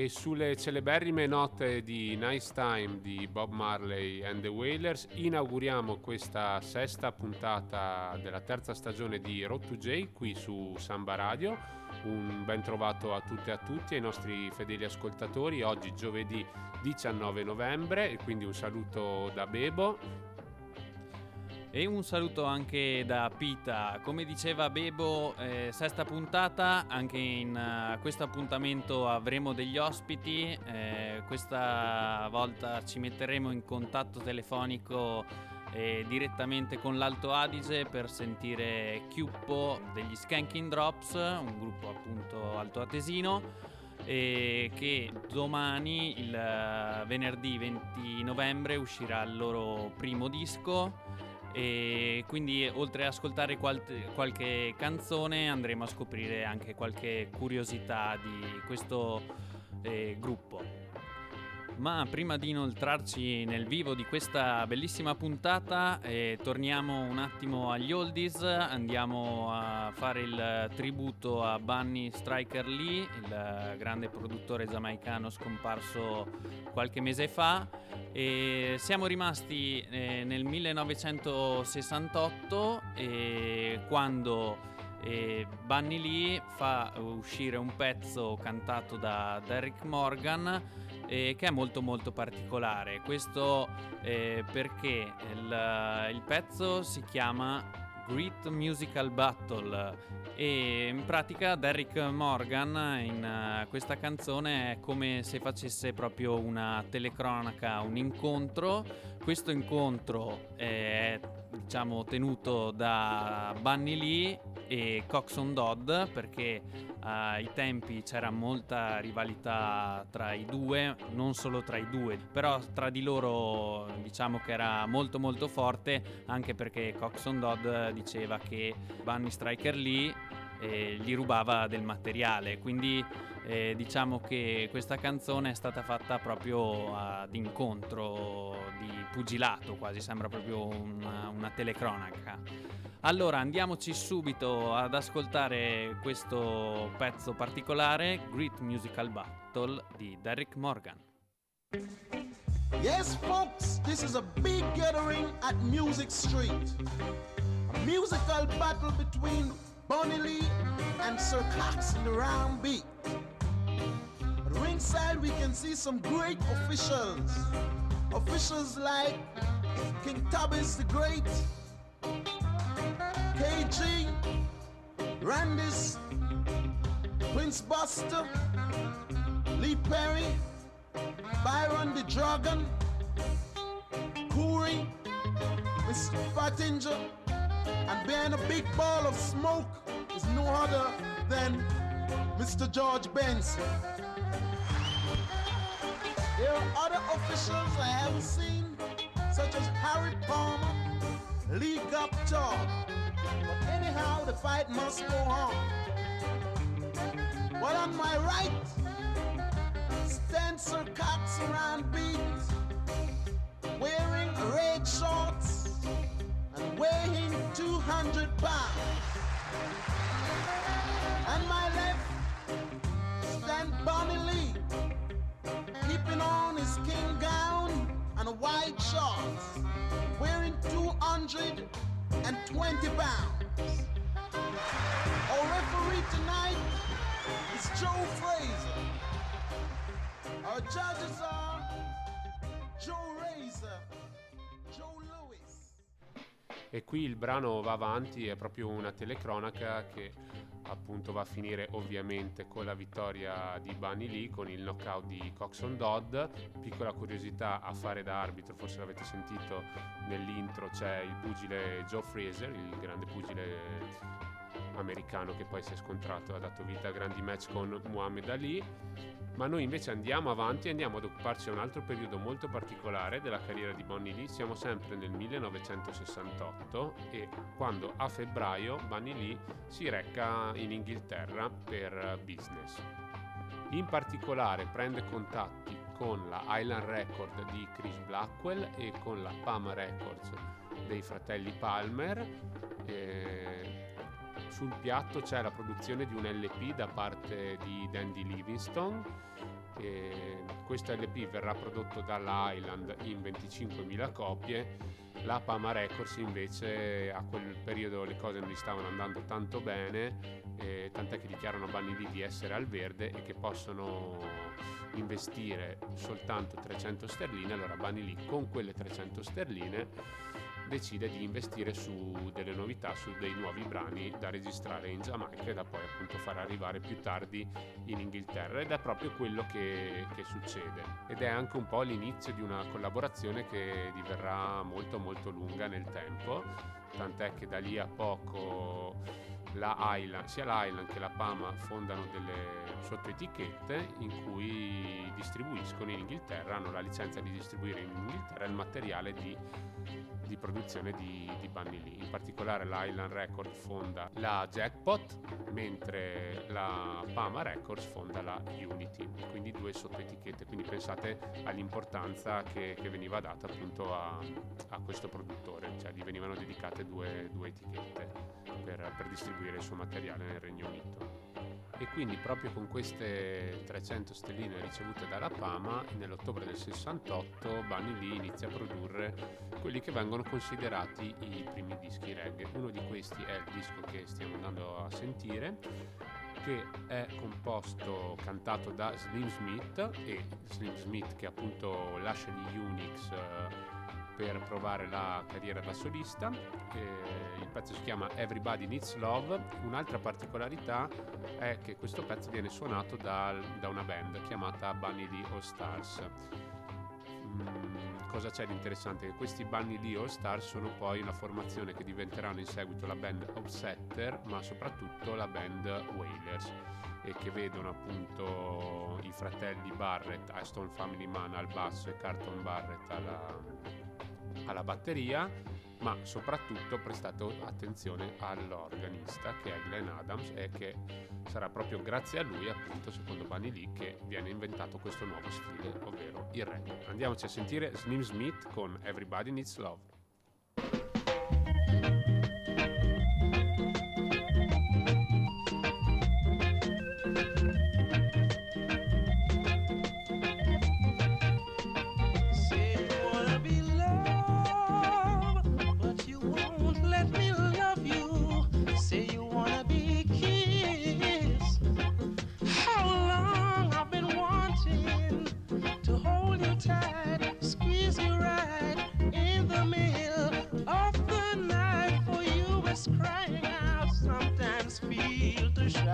E sulle celeberrime note di Nice Time di Bob Marley and the Wailers inauguriamo questa sesta puntata della terza stagione di Road to J qui su Samba Radio. Un ben trovato a tutte e a tutti, ai nostri fedeli ascoltatori. Oggi giovedì 19 novembre e quindi un saluto da Bebo e un saluto anche da Pita. Come diceva Bebo, eh, sesta puntata, anche in uh, questo appuntamento avremo degli ospiti. Eh, questa volta ci metteremo in contatto telefonico eh, direttamente con l'Alto Adige per sentire Chiuppo degli Skanking Drops, un gruppo appunto altoatesino. Che domani, il uh, venerdì 20 novembre, uscirà il loro primo disco e quindi oltre ad ascoltare qual- qualche canzone andremo a scoprire anche qualche curiosità di questo eh, gruppo. Ma prima di inoltrarci nel vivo di questa bellissima puntata, eh, torniamo un attimo agli oldies, andiamo a fare il tributo a Bunny Striker Lee, il grande produttore giamaicano scomparso qualche mese fa. E siamo rimasti eh, nel 1968 eh, quando e Bunny Lee fa uscire un pezzo cantato da Derek Morgan eh, che è molto molto particolare. Questo eh, perché il, il pezzo si chiama Great Musical Battle e in pratica Derrick Morgan in uh, questa canzone è come se facesse proprio una telecronaca, un incontro. Questo incontro è diciamo tenuto da Bunny Lee e Coxon Dodd perché ai tempi c'era molta rivalità tra i due, non solo tra i due, però tra di loro diciamo che era molto molto forte anche perché Coxon Dodd diceva che Bunny Striker Lee eh, gli rubava del materiale, quindi eh, diciamo che questa canzone è stata fatta proprio ad incontro di pugilato, quasi sembra proprio una, una telecronaca. Allora andiamoci subito ad ascoltare questo pezzo particolare, Great Musical Battle di Derek Morgan. Yes, folks, this is a big gathering at Music Street. A musical battle between Bonnie Lee and Sir Cox in the round beat. Ringside, we can see some great officials. Officials like King Tubbis the Great, KG, Randis, Prince Buster, Lee Perry, Byron the Dragon, Kuri, Mr. Fattinger, and behind a big ball of smoke is no other than Mr. George Benson. There are other officials I haven't seen, such as Harry Palmer, Lee Guptaw, but anyhow, the fight must go on. But on my right stands Sir Cox around beat, wearing red shorts and weighing 200 pounds. On my left stand Bonnie Lee, keeping on his king gown and a white shorts, wearing 220 pounds. Our referee tonight is Joe Fraser. Our judges are Joe Razor, Joe Lewis. E qui il brano va avanti, è proprio una telecronaca che appunto va a finire ovviamente con la vittoria di Bunny Lee con il knockout di Coxon Dodd. Piccola curiosità a fare da arbitro, forse l'avete sentito nell'intro, c'è il pugile Joe Fraser, il grande pugile americano che poi si è scontrato, ha dato vita a grandi match con Muhammad Ali. Ma noi invece andiamo avanti e andiamo ad occuparci di un altro periodo molto particolare della carriera di Bonnie Lee. Siamo sempre nel 1968 e quando a febbraio Bonnie Lee si reca in Inghilterra per business. In particolare prende contatti con la Island Record di Chris Blackwell e con la Pama Records dei fratelli Palmer. E sul piatto c'è la produzione di un LP da parte di Dandy Livingstone questo LP verrà prodotto dalla Island in 25.000 copie la Pama Records invece a quel periodo le cose non gli stavano andando tanto bene, eh, tant'è che dichiarano a Bunny Lee di essere al verde e che possono investire soltanto 300 sterline. Allora Bunny Lee con quelle 300 sterline decide di investire su delle novità, su dei nuovi brani da registrare in Giamaica e da poi appunto far arrivare più tardi in Inghilterra. Ed è proprio quello che, che succede. Ed è anche un po' l'inizio di una collaborazione che diverrà molto molto lunga nel tempo, tant'è che da lì a poco la Island, sia l'Island che la Pama fondano delle sottoetichette in cui distribuiscono in Inghilterra, hanno la licenza di distribuire in Inghilterra il materiale di di produzione di, di Bunny Lee. In particolare l'Island Record fonda la Jackpot, mentre la Pama Records fonda la Unity, quindi due sottoetichette. Quindi pensate all'importanza che, che veniva data appunto a, a, questo produttore, cioè gli venivano dedicate due, due etichette per, per distribuire il suo materiale nel Regno Unito e quindi proprio con queste 300 stelline ricevute dalla Pama nell'ottobre del 68 Bunny Lee inizia a produrre quelli che vengono considerati i primi dischi reggae. Uno di questi è il disco che stiamo andando a sentire che è composto, cantato da Slim Smith e Slim Smith che appunto lascia gli Unix eh, per provare la carriera da solista. Eh, il pezzo si chiama Everybody Needs Love. Un'altra particolarità è che questo pezzo viene suonato da, da una band chiamata Bunny Lee All Stars. Mm, cosa c'è di interessante? Che questi Bunny Lee All Stars sono poi una formazione che diventeranno in seguito la band Offsetter, ma soprattutto la band Wailers e che vedono appunto i fratelli Barrett, Aston Family Man al basso e Carton Barrett alla, alla batteria, ma soprattutto prestate attenzione all'organista che è Glenn Adams e che sarà proprio grazie a lui, appunto, secondo Bunny Lee, che viene inventato questo nuovo stile, ovvero il reggae. Andiamoci a sentire Slim Smith con Everybody Needs Love.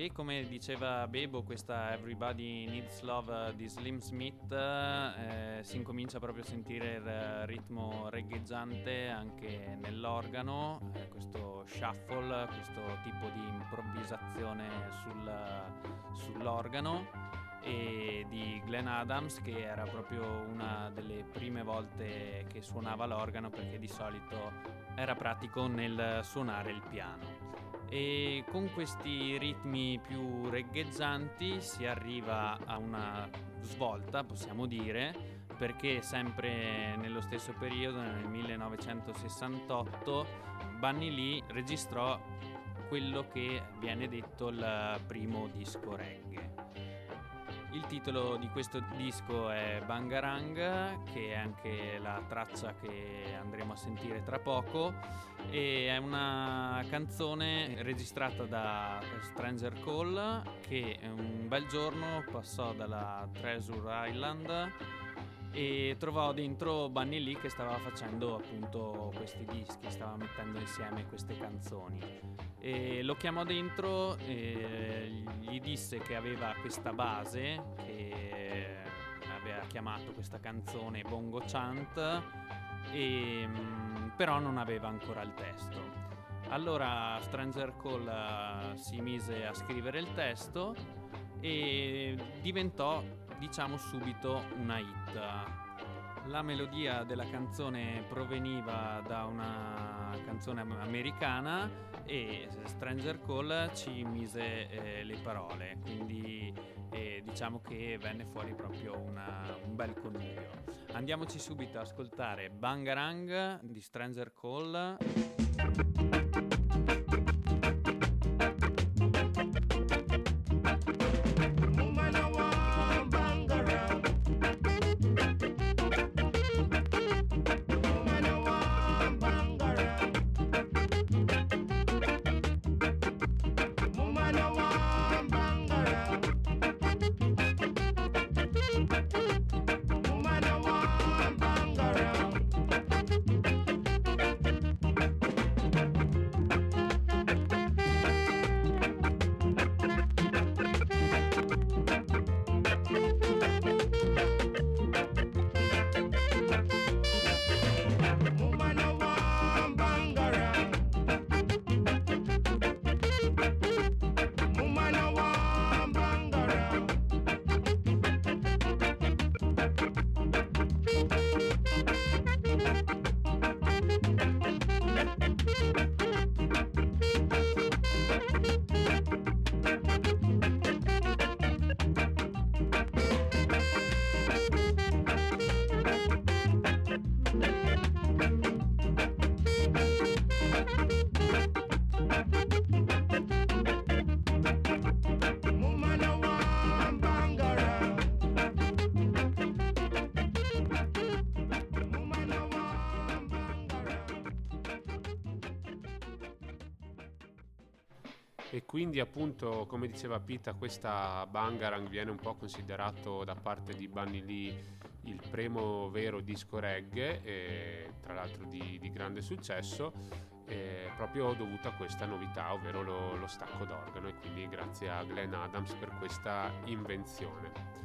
E come diceva Bebo, questa Everybody Needs Love di Slim Smith eh, si incomincia proprio a sentire il ritmo reggaeggiante anche nell'organo, eh, questo shuffle, questo tipo di improvvisazione sul, sull'organo e di Glenn Adams che era proprio una delle prime volte che suonava l'organo perché di solito era pratico nel suonare il piano e con questi ritmi più reggaezzanti si arriva a una svolta, possiamo dire, perché sempre nello stesso periodo, nel 1968, Bunny Lee registrò quello che viene detto il primo disco reggae. Il titolo di questo disco è Bangarang, che è anche la traccia che andremo a sentire tra poco e è una canzone registrata da Stranger Call che un bel giorno passò dalla Treasure Island e trovò dentro Bunny Lee che stava facendo appunto questi dischi, stava mettendo insieme queste canzoni. E lo chiamò dentro, e gli disse che aveva questa base che aveva chiamato questa canzone Bongo Chant, e, mm, però non aveva ancora il testo. Allora Stranger Call uh, si mise a scrivere il testo e diventò diciamo subito una hit. La melodia della canzone proveniva da una canzone americana e Stranger Call ci mise eh, le parole, quindi eh, diciamo che venne fuori proprio una, un bel connubio. Andiamoci subito ad ascoltare Bangarang di Stranger Call. E quindi appunto, come diceva Pita, questa Bangarang viene un po' considerato da parte di Bunny Lee il primo vero disco reggae, eh, tra l'altro di, di grande successo, eh, proprio dovuto a questa novità, ovvero lo, lo stacco d'organo e quindi grazie a Glenn Adams per questa invenzione.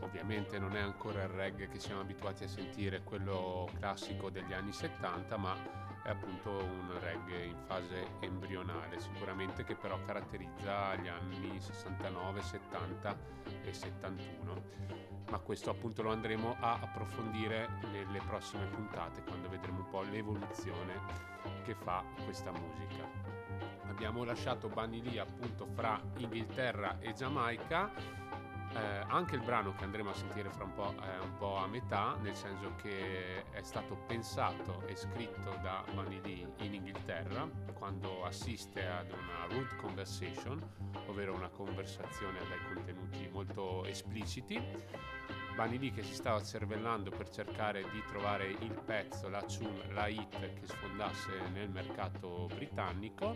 Ovviamente non è ancora il reggae che siamo abituati a sentire, quello classico degli anni 70, ma è appunto un reggae in fase embrionale, sicuramente che però caratterizza gli anni 69, 70 e 71. Ma questo appunto lo andremo a approfondire nelle prossime puntate quando vedremo un po' l'evoluzione che fa questa musica. Abbiamo lasciato Bunny Lee appunto fra Inghilterra e Giamaica eh, anche il brano che andremo a sentire fra un po' è un po' a metà, nel senso che è stato pensato e scritto da Bunny Lee in Inghilterra quando assiste ad una rude conversation, ovvero una conversazione dai contenuti molto espliciti. Bunny Lee che si stava cervellando per cercare di trovare il pezzo, la tune, la hit che sfondasse nel mercato britannico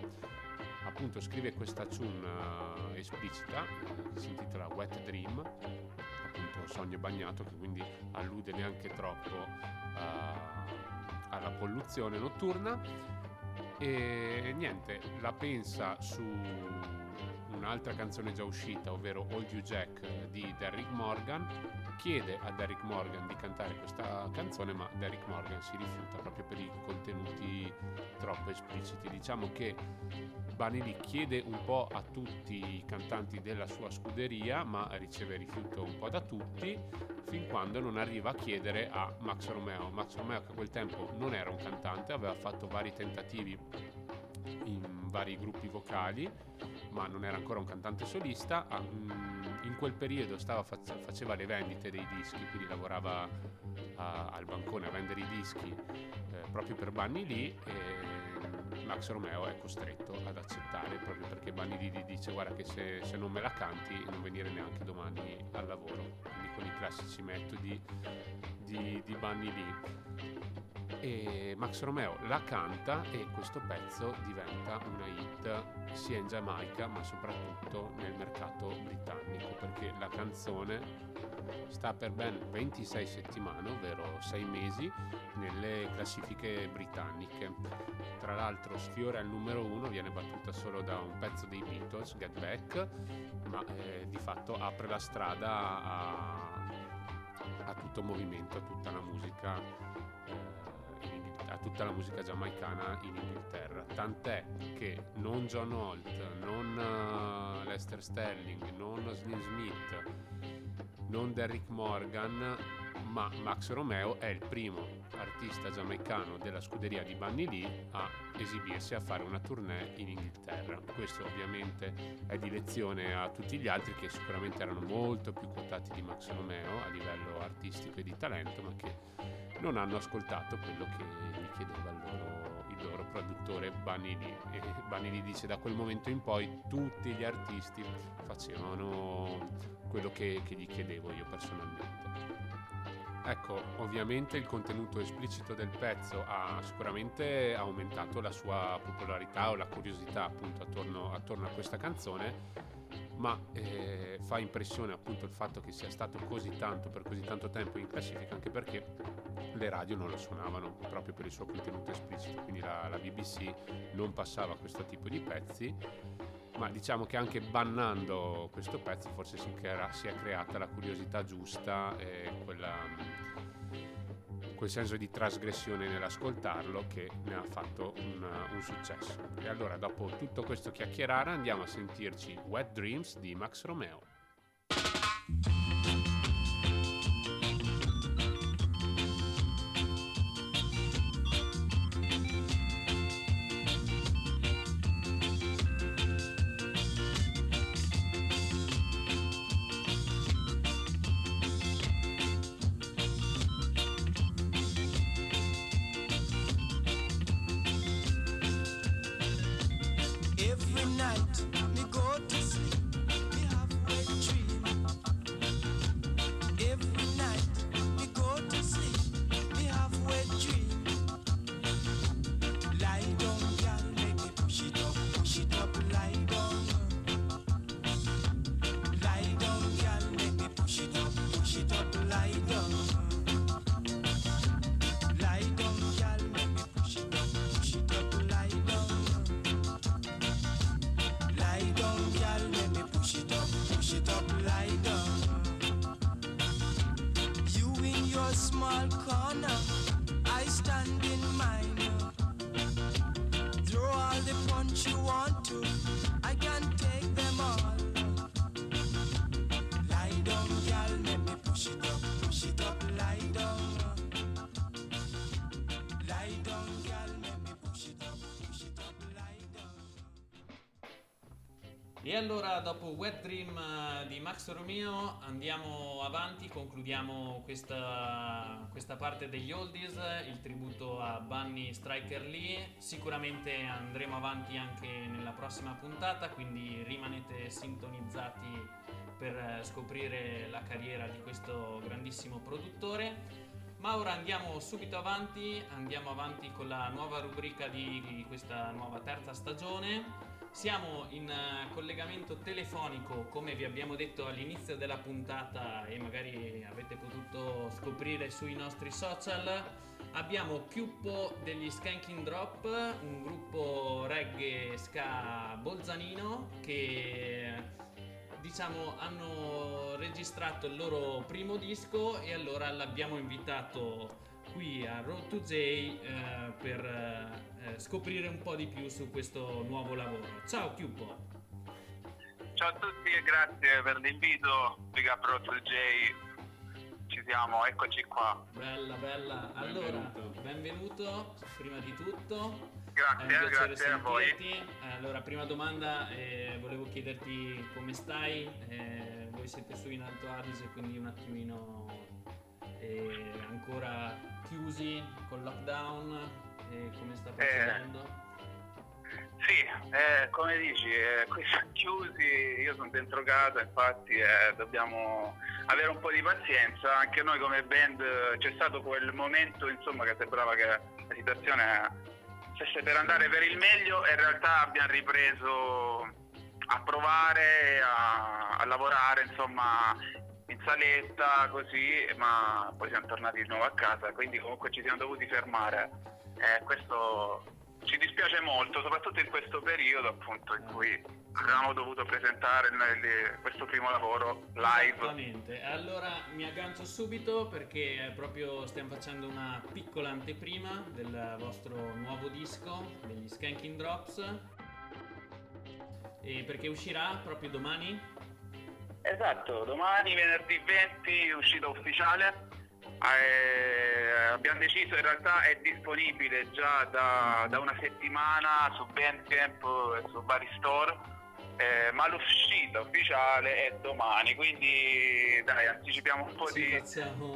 appunto scrive questa tune uh, esplicita che si intitola Wet Dream appunto sogno bagnato che quindi allude neanche troppo uh, alla polluzione notturna. E niente la pensa su un'altra canzone già uscita ovvero All You Jack di Derrick Morgan chiede a Derrick Morgan di cantare questa canzone ma Derrick Morgan si rifiuta proprio per i contenuti troppo espliciti diciamo che Banelli chiede un po' a tutti i cantanti della sua scuderia, ma riceve rifiuto un po' da tutti, fin quando non arriva a chiedere a Max Romeo. Max Romeo che a quel tempo non era un cantante, aveva fatto vari tentativi in vari gruppi vocali, ma non era ancora un cantante solista. Mm, in quel periodo stava, faceva le vendite dei dischi, quindi lavorava a, al bancone a vendere i dischi eh, proprio per Bunny lì. E, Max Romeo è costretto ad accettare proprio perché Bunny gli dice guarda che se, se, non me la canti non venire neanche domani al lavoro quindi con i classici metodi di, di Bunny Lee e Max Romeo la canta e questo pezzo diventa una hit sia in Giamaica ma soprattutto nel mercato britannico perché la canzone sta per ben 26 settimane, ovvero 6 mesi, nelle classifiche britanniche. Tra l'altro sfiora il numero 1, viene battuta solo da un pezzo dei Beatles, Get Back, ma eh, di fatto apre la strada a, a tutto movimento, a tutta la musica. Eh, a tutta la musica giamaicana in Inghilterra. Tant'è che non John Holt, non uh, Lester Sterling, non Slim Smith, non Derrick Morgan, ma Max Romeo è il primo artista giamaicano della scuderia di Bunny Lee a esibirsi a fare una tournée in Inghilterra. Questo ovviamente è di lezione a tutti gli altri che sicuramente erano molto più quotati di Max Romeo a livello artistico e di talento, ma che non hanno ascoltato quello che gli chiedeva il loro, il loro produttore Lee. E Lee dice da quel momento in poi tutti gli artisti facevano quello che, che gli chiedevo io personalmente. Ecco, ovviamente il contenuto esplicito del pezzo ha sicuramente aumentato la sua popolarità o la curiosità appunto attorno, attorno a questa canzone, ma eh, fa impressione appunto il fatto che sia stato così tanto per così tanto tempo in classifica anche perché le radio non lo suonavano proprio per il suo contenuto esplicito, quindi la, la BBC non passava questo tipo di pezzi ma diciamo che anche bannando questo pezzo forse si, crea, si è creata la curiosità giusta e quella, quel senso di trasgressione nell'ascoltarlo che ne ha fatto un, un successo. E allora dopo tutto questo chiacchierare andiamo a sentirci Wet Dreams di Max Romeo. Romeo andiamo avanti, concludiamo questa, questa parte degli oldies, il tributo a Bunny Striker Lee. Sicuramente andremo avanti anche nella prossima puntata, quindi rimanete sintonizzati per scoprire la carriera di questo grandissimo produttore. Ma ora andiamo subito avanti, andiamo avanti con la nuova rubrica di questa nuova terza stagione siamo in uh, collegamento telefonico, come vi abbiamo detto all'inizio della puntata e magari avete potuto scoprire sui nostri social. Abbiamo Chiuppo degli Skanking Drop, un gruppo reggae ska bolzanino che diciamo hanno registrato il loro primo disco e allora l'abbiamo invitato qui a Road to J eh, per eh, scoprire un po' di più su questo nuovo lavoro. Ciao Chiuppo! Ciao a tutti e grazie per l'invito, Big Up Road to J. Ci siamo, eccoci qua. Bella, bella. Allora, benvenuto, benvenuto prima di tutto. Grazie, grazie a voi. Allora, prima domanda, eh, volevo chiederti come stai. Eh, voi siete su in Alto Adige, quindi un attimino eh, ancora chiusi con lockdown e come sta eh, procedendo? Eh, sì, eh, come dici, eh, qui sono chiusi, io sono dentro casa, infatti eh, dobbiamo avere un po' di pazienza, anche noi come band c'è stato quel momento insomma che sembrava che la situazione stesse per andare per il meglio e in realtà abbiamo ripreso a provare, a, a lavorare insomma in saletta così, ma poi siamo tornati di nuovo a casa, quindi comunque ci siamo dovuti fermare. Eh, questo ci dispiace molto, soprattutto in questo periodo appunto in cui avevamo dovuto presentare questo primo lavoro live. Esattamente, allora mi aggancio subito perché proprio stiamo facendo una piccola anteprima del vostro nuovo disco, degli Skanking Drops, e perché uscirà proprio domani? Esatto, domani venerdì 20 uscita ufficiale eh, abbiamo deciso, in realtà è disponibile già da, da una settimana su Bandcamp e su vari store, eh, ma l'uscita ufficiale è domani, quindi dai, anticipiamo un po' Sì, di,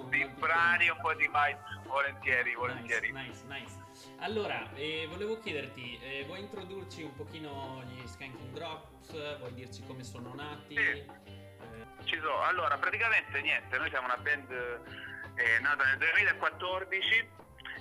di brani, un po' di vibes, volentieri, volentieri. Nice, nice, nice. Allora, eh, volevo chiederti, eh, vuoi introdurci un pochino gli Skanking Drops? Vuoi dirci come sono nati? Sì. Ci sono, allora praticamente niente, noi siamo una band eh, nata nel 2014,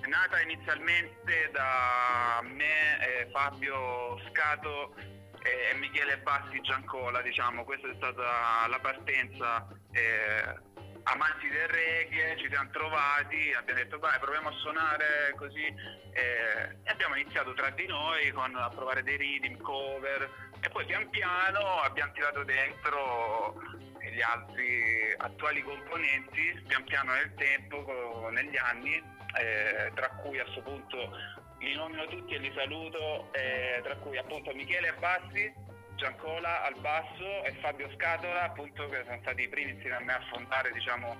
nata inizialmente da me, eh, Fabio Scato eh, e Michele Bassi Giancola, diciamo, questa è stata la partenza. eh, amanti del reggae, ci siamo trovati, abbiamo detto dai proviamo a suonare così eh, e abbiamo iniziato tra di noi con, a provare dei rhythm, cover e poi pian piano abbiamo tirato dentro gli altri attuali componenti pian piano nel tempo, negli anni, eh, tra cui a questo punto li nomino tutti e li saluto, eh, tra cui appunto Michele Bassi, Giancola al basso e Fabio Scatola appunto che sono stati i primi insieme a me a fondare diciamo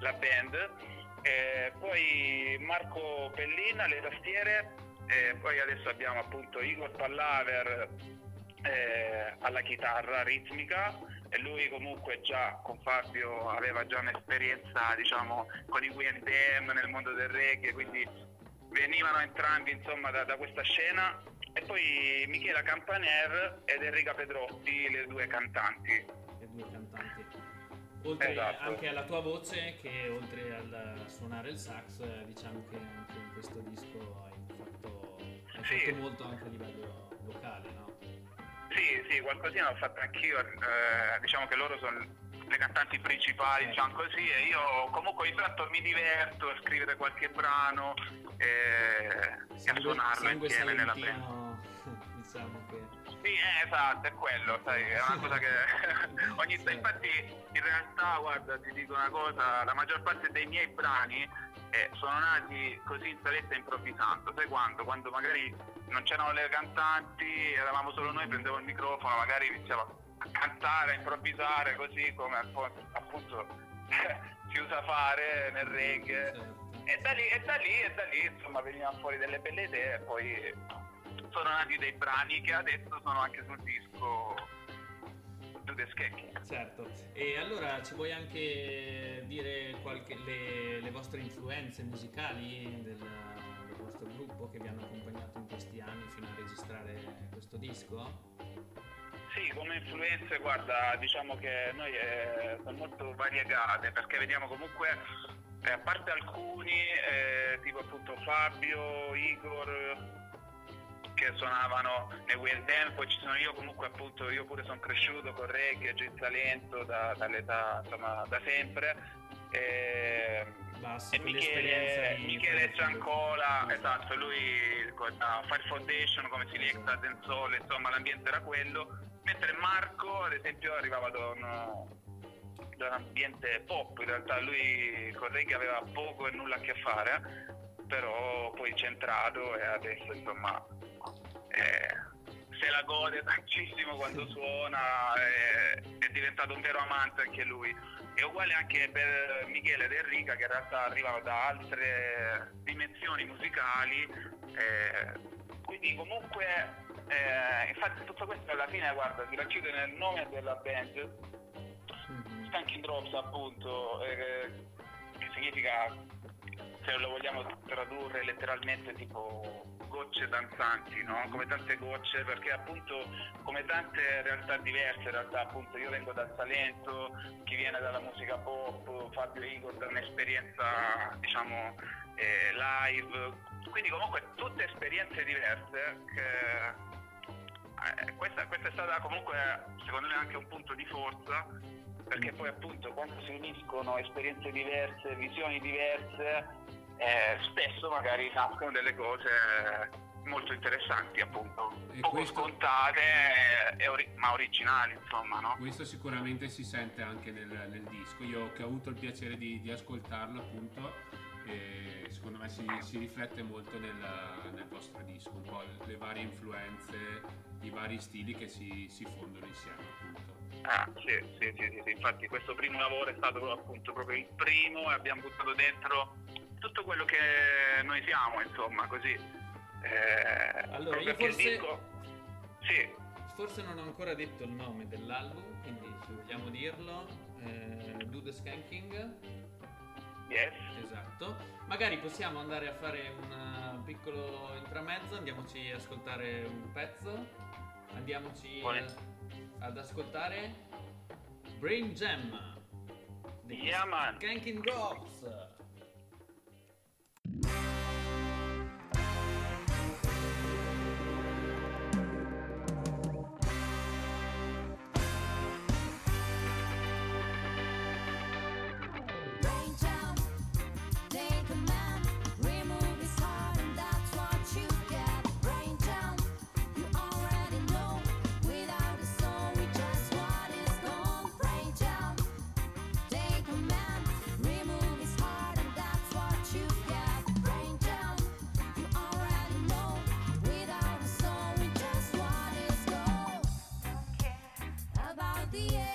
la band. Eh, poi Marco Pellin alle tastiere, eh, poi adesso abbiamo appunto Igor Pallaver eh, alla chitarra ritmica e lui comunque già con Fabio aveva già un'esperienza diciamo con i W&M nel mondo del reggae quindi venivano entrambi insomma da, da questa scena e poi Michela Campaner ed Enrica Pedrotti le due cantanti le due cantanti. Oltre Esatto. anche alla tua voce, che oltre al suonare il sax, diciamo che anche in questo disco hai fatto, hai Sì. fatto molto anche a livello vocale, no? Sì, sì, qualcosina l'ho fatto anch'io, eh, diciamo che loro sono le cantanti principali, diciamo così, e io comunque ogni tanto mi diverto a scrivere qualche brano e, e a Sangue, suonarlo sangue insieme nella band. diciamo che... Sì, eh, esatto, è quello, sai, è una cosa che ogni Certo. infatti in realtà guarda ti dico una cosa, la maggior parte dei miei brani eh, sono nati così in saletta improvvisando, sai quando? Quando magari non c'erano le cantanti, eravamo solo noi, prendevo il microfono, magari iniziavo a cantare, a improvvisare così come appunto, si usa fare nel reggae. certo. E da lì, e da lì, e da lì, insomma, venivano fuori delle belle idee e poi sono nati dei brani che adesso sono anche sul disco Do the Skecking. Certo, e allora ci vuoi anche dire qualche, le, le vostre influenze musicali del, vostro gruppo che vi hanno accompagnato in questi anni fino a registrare questo disco? Sì, come influenze, guarda, diciamo che noi eh, sono molto variegate perché vediamo comunque, eh, a parte alcuni, eh, tipo appunto Fabio, Igor, che suonavano nei Dance, poi ci sono io comunque appunto, io pure sono cresciuto con reggae, giù in Salento da, dall'età, insomma, da sempre. E, e con l'esperienza Michele, Michele Giancola, Esatto. esatto, lui con la Fire Foundation come Selecta, Denzole, insomma l'ambiente era quello, mentre Marco ad esempio arrivava da un, da un ambiente pop, in realtà lui con reggae aveva poco e nulla a che fare, però poi centrato e adesso insomma eh, se la gode tantissimo quando suona, eh, è diventato un vero amante anche lui. È uguale anche per Michele ed Enrica che in realtà arrivano da altre dimensioni musicali, eh, quindi comunque, eh, infatti tutto questo alla fine guarda si racchiude nel nome della band. Skanking Drops appunto, eh, che significa, se lo vogliamo tradurre letteralmente tipo gocce danzanti, no? come tante gocce, perché appunto come tante realtà diverse, in realtà appunto io vengo dal Salento, chi viene dalla musica pop, Fabio Igor da un'esperienza diciamo eh, live, quindi comunque tutte esperienze diverse che eh, questa, questa, è stata comunque secondo me anche un punto di forza perché poi appunto quando si uniscono esperienze diverse, visioni diverse, eh, spesso magari nascono delle cose molto interessanti appunto, e poco questo, scontate e, ori- ma originali insomma no? Questo sicuramente si sente anche nel, nel disco, io che ho avuto il piacere di, di ascoltarlo appunto secondo me si, si riflette molto nel, nel, vostro disco, un po' le varie influenze, i vari stili che si, si fondono insieme appunto. Ah, sì, sì, sì, sì, infatti questo primo lavoro è stato appunto proprio il primo e abbiamo buttato dentro tutto quello che noi siamo, insomma, così. Eh, allora, io forse... Disco... Sì. Forse non ho ancora detto il nome dell'album, quindi se vogliamo dirlo, eh, Do the Skanking. Yes. Esatto. Magari possiamo andare a fare un piccolo intramezzo, andiamoci a ascoltare un pezzo, andiamoci... Buone ad ascoltare Brain Jam yeah, man. Kankin Drops. the end.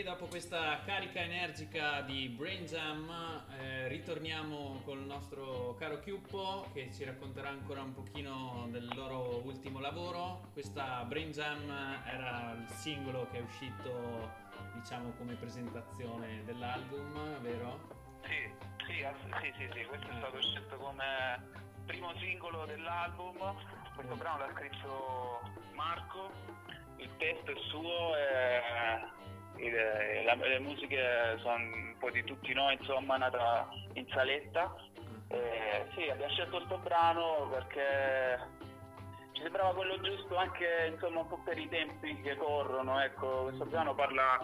E dopo questa carica energica di Brain Jam eh, ritorniamo col nostro caro Chiuppo che ci racconterà ancora un pochino del loro ultimo lavoro. Questa Brain Jam era il singolo che è uscito diciamo come presentazione dell'album, vero? Sì, Sì, sì, sì, sì, questo è stato scelto come primo singolo dell'album. Questo brano l'ha scritto Marco, il testo è suo e il- la- le musiche sono un po' di tutti noi, insomma, nata in saletta. Eh, sì, abbiamo scelto questo brano perché ci sembrava quello giusto anche insomma un po' per i tempi che corrono, ecco, questo brano parla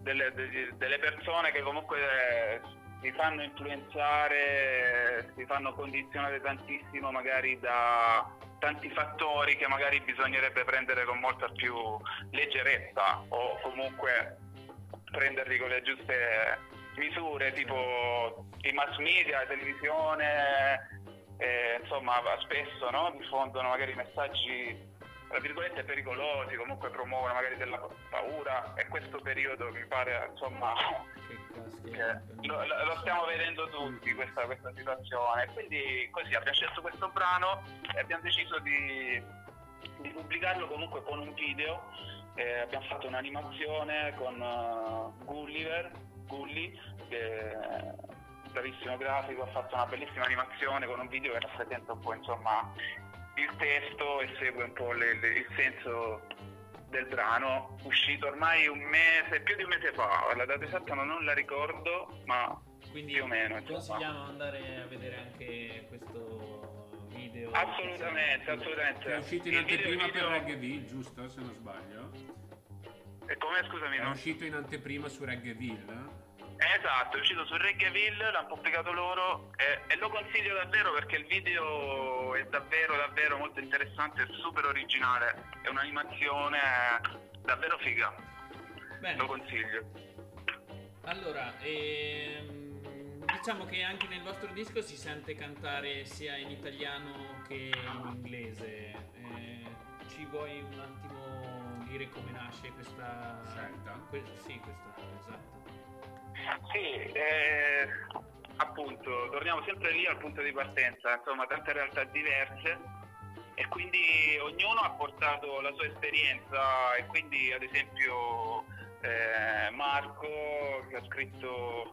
delle, de- delle persone che comunque eh, si fanno influenzare, si fanno condizionare tantissimo magari da tanti fattori che magari bisognerebbe prendere con molta più leggerezza o comunque prenderli con le giuste misure, tipo i mass media, la televisione, eh, insomma spesso no? diffondono magari messaggi tra virgolette pericolosi, comunque promuovono magari della paura e questo periodo mi pare insomma Che lo, lo- stiamo vedendo tutti questa, questa situazione. Quindi così abbiamo scelto questo brano e abbiamo deciso di, di pubblicarlo comunque con un video. Eh, abbiamo fatto un'animazione con eh, Gulliver Gulli che è un bravissimo grafico ha fatto una bellissima animazione con un video che rappresenta un po' insomma il testo e segue un po' le- le- il senso del brano uscito ormai un mese, più di un mese fa, la data esatta non la ricordo, ma Quindi più o meno, insomma. consigliamo di andare a vedere anche questo video. assolutamente, assolutamente. È uscito in Il video- anteprima il per video- Reggaeville, giusto? Se non sbaglio. E come scusami, È no? uscito in anteprima su Reggaeville. Esatto, è uscito su Reggaeville, l'hanno pubblicato loro e, e lo consiglio davvero perché il video è davvero davvero molto interessante, super originale, è un'animazione davvero figa, Bene. lo consiglio. Allora, ehm, diciamo che anche nel vostro disco si sente cantare sia in italiano che in inglese. Eh, ci vuoi un attimo dire come nasce questa Scelta? que- sì, questa, esatto. Sì, eh, appunto, torniamo sempre lì al punto di partenza, insomma, tante realtà diverse e quindi ognuno ha portato la sua esperienza e quindi ad esempio eh, Marco che ha scritto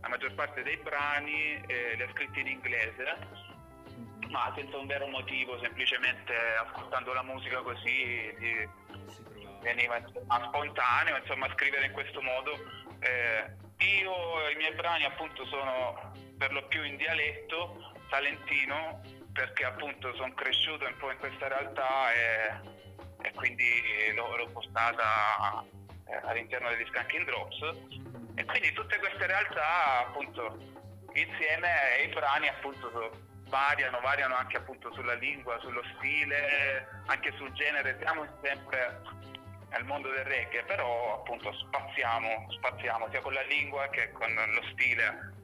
la maggior parte dei brani eh, li ha scritti in inglese Mhm. ma senza un vero motivo, semplicemente ascoltando la musica così trovava. veniva insomma, spontaneo insomma scrivere in questo modo Eh, io i miei brani appunto sono per lo più in dialetto salentino perché appunto sono cresciuto un po' in questa realtà e, e quindi l'ho, l'ho portata eh, all'interno degli Skanking Drops. E quindi tutte queste realtà appunto insieme i brani appunto variano, variano anche appunto sulla lingua, sullo stile, anche sul genere, siamo sempre nel mondo del reggae, però appunto spaziamo, spaziamo sia con la lingua che con lo stile.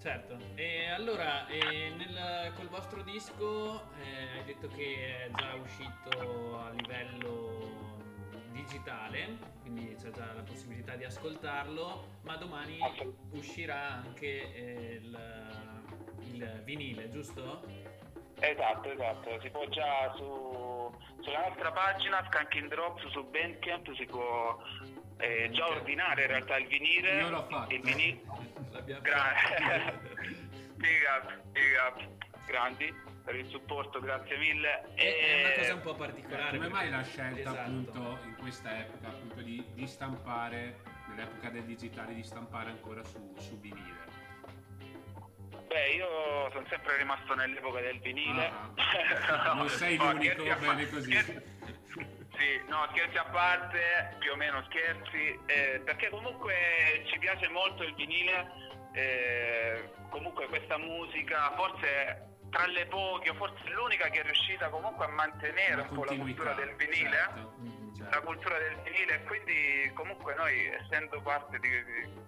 Certo, e allora eh, nel- col vostro disco eh, hai detto che è già uscito a livello digitale, quindi c'è già la possibilità di ascoltarlo, ma domani uscirà anche eh, il, il vinile, giusto? Esatto, esatto, si può già su, sulla nostra pagina Skanking Drops su Bandcamp si può eh, già ordinare in realtà il vinile. Io l'ho fatto. Il vinile. L'abbiamo Grazie. big up, big up, grandi per il supporto, grazie mille. È, è una cosa un po' particolare. Come mai la scelta Esatto. appunto in questa epoca appunto di, di stampare, nell'epoca del digitale, di stampare ancora su, su vinile? Beh, io sono sempre rimasto nell'epoca del vinile. Ah. Non sei No, l'unico, bene così. Sì, no, scherzi a parte, più o meno scherzi, eh, perché comunque ci piace molto il vinile, eh, comunque questa musica, forse tra le poche, forse l'unica che è riuscita comunque a mantenere un po' la cultura del vinile. certo. Mhm. la cultura del vinile quindi comunque noi essendo parte di, di-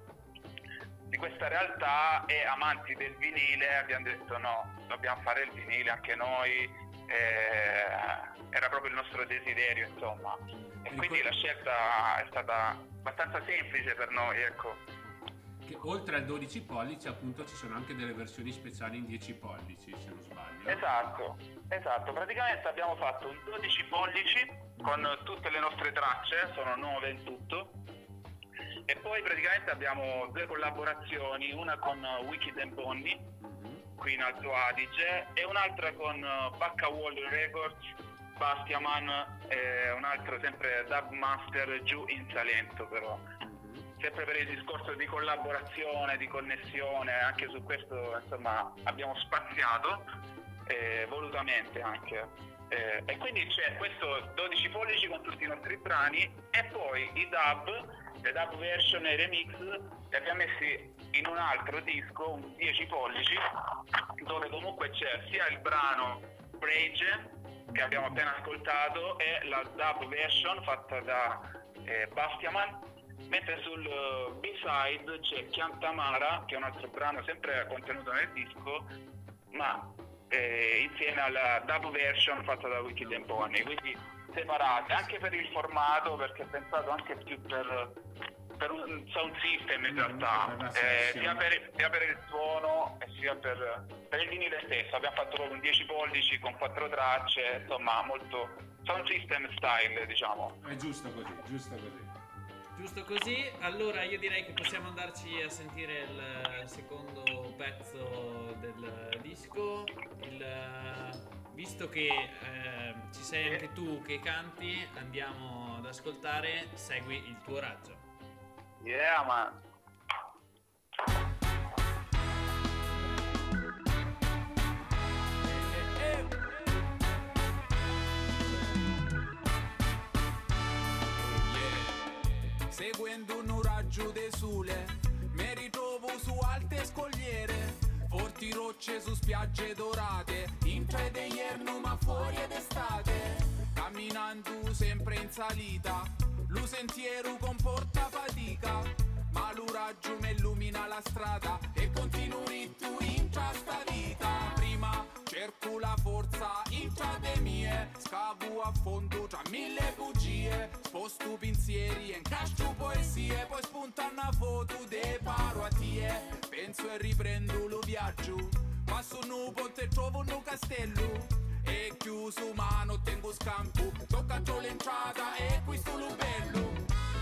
di questa realtà e amanti del vinile abbiamo detto no, dobbiamo fare il vinile anche noi, eh, era proprio il nostro desiderio insomma e quindi la scelta è stata abbastanza semplice per noi ecco. Che oltre al 12 pollici appunto ci sono anche delle versioni speciali in 10 pollici se non sbaglio. Esatto, esatto, praticamente abbiamo fatto un 12 pollici con tutte le nostre tracce, sono 9 in tutto E poi praticamente abbiamo due collaborazioni, una con Wicked and Bonnie, Mhm. qui in Alto Adige, e un'altra con uh, Bacca Wall Records, Bastiaman, e un altro sempre Dub Master giù in Salento però. Mhm. Sempre per il discorso di collaborazione, di connessione, anche su questo insomma abbiamo spaziato, eh, volutamente anche. Eh, e quindi c'è questo 12 pollici con tutti i nostri brani e poi i dub, le dub version e i remix li abbiamo messi in un altro disco, un 10 pollici, dove comunque c'è sia il brano Rage che abbiamo appena ascoltato e la dub version fatta da eh, Bastiaman mentre sul eh, B-side c'è Chiantamara che è un altro brano sempre contenuto nel disco ma eh, insieme alla dub version fatta da and Bonnie quindi separate anche per il formato perché è pensato anche più per, per un sound system in realtà. Eh, sia, per, sia per il suono e sia per, per il vinile stesso. Abbiamo fatto proprio un 10 pollici con quattro tracce insomma molto sound system style diciamo. È giusto così, giusto così. Giusto così, allora io direi che possiamo andarci a sentire il secondo pezzo del disco. Il- visto che eh, ci sei anche tu che canti, andiamo ad ascoltare Segui il tuo raggio. yeah man Seguendo un raggio de sole, mi ritrovo su alte scogliere, forti rocce su spiagge dorate, in tre d'inverno ma fuori ed estate, camminando sempre in salita, lo sentiero comporta fatica, ma lo raggio mi illumina la strada e continuo ritto in sta vita. Cerco la forza in de mie, scavo a fondo tra mille bugie, sposto pensieri e incastro poesie, poi spunta una foto de parotie, penso e riprendo lo viaggio, passo un ponte e trovo un castello. E chiuso mano tengo scampo. Tocca l'entrata e questo lo bello.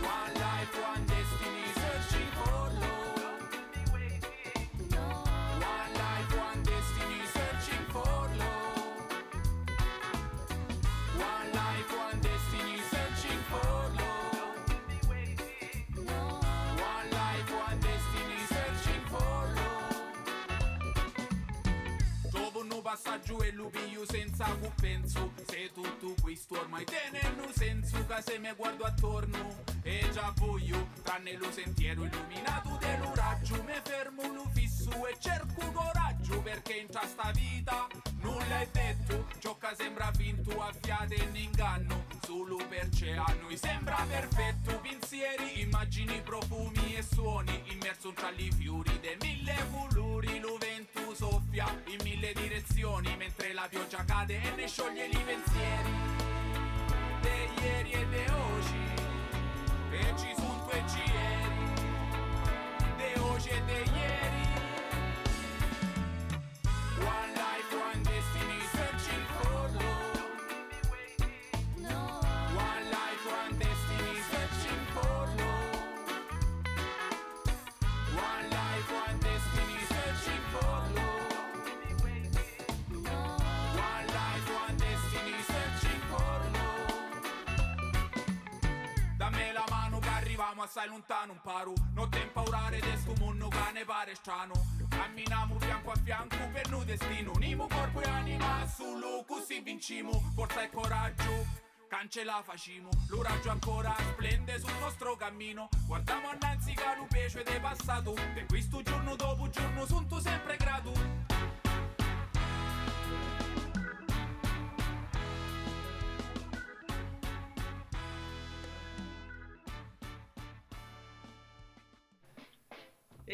One life, one destiny un passaggio e piglio senza compenso Se tutto questo ormai tenendo senso Che se mi guardo attorno e già voglio Tranne lo sentiero illuminato raggio Mi fermo lo fisso e cerco coraggio Perché in sta vita nulla è detto. Ciò che sembra finto a fiate in inganno Solo perché a noi sembra perfetto. Pensieri, immagini, profumi e suoni Immerso tra i fiori dei mille colori Soffia in mille direzioni Mentre la pioggia cade e ne scioglie i pensieri. De ieri e de oggi E ci sono ci ieri De oggi e de ieri assai lontano un paro Non te impaurare de sto mondo che ne pare strano. Camminiamo fianco a fianco per noi destino. Unimo corpo e anima solo così vincimo. Forza e coraggio cancella facimo. Lo raggio ancora splende sul nostro cammino. Guardiamo annanzi che lo pesce de passato. Per questo giorno dopo giorno sono sempre grato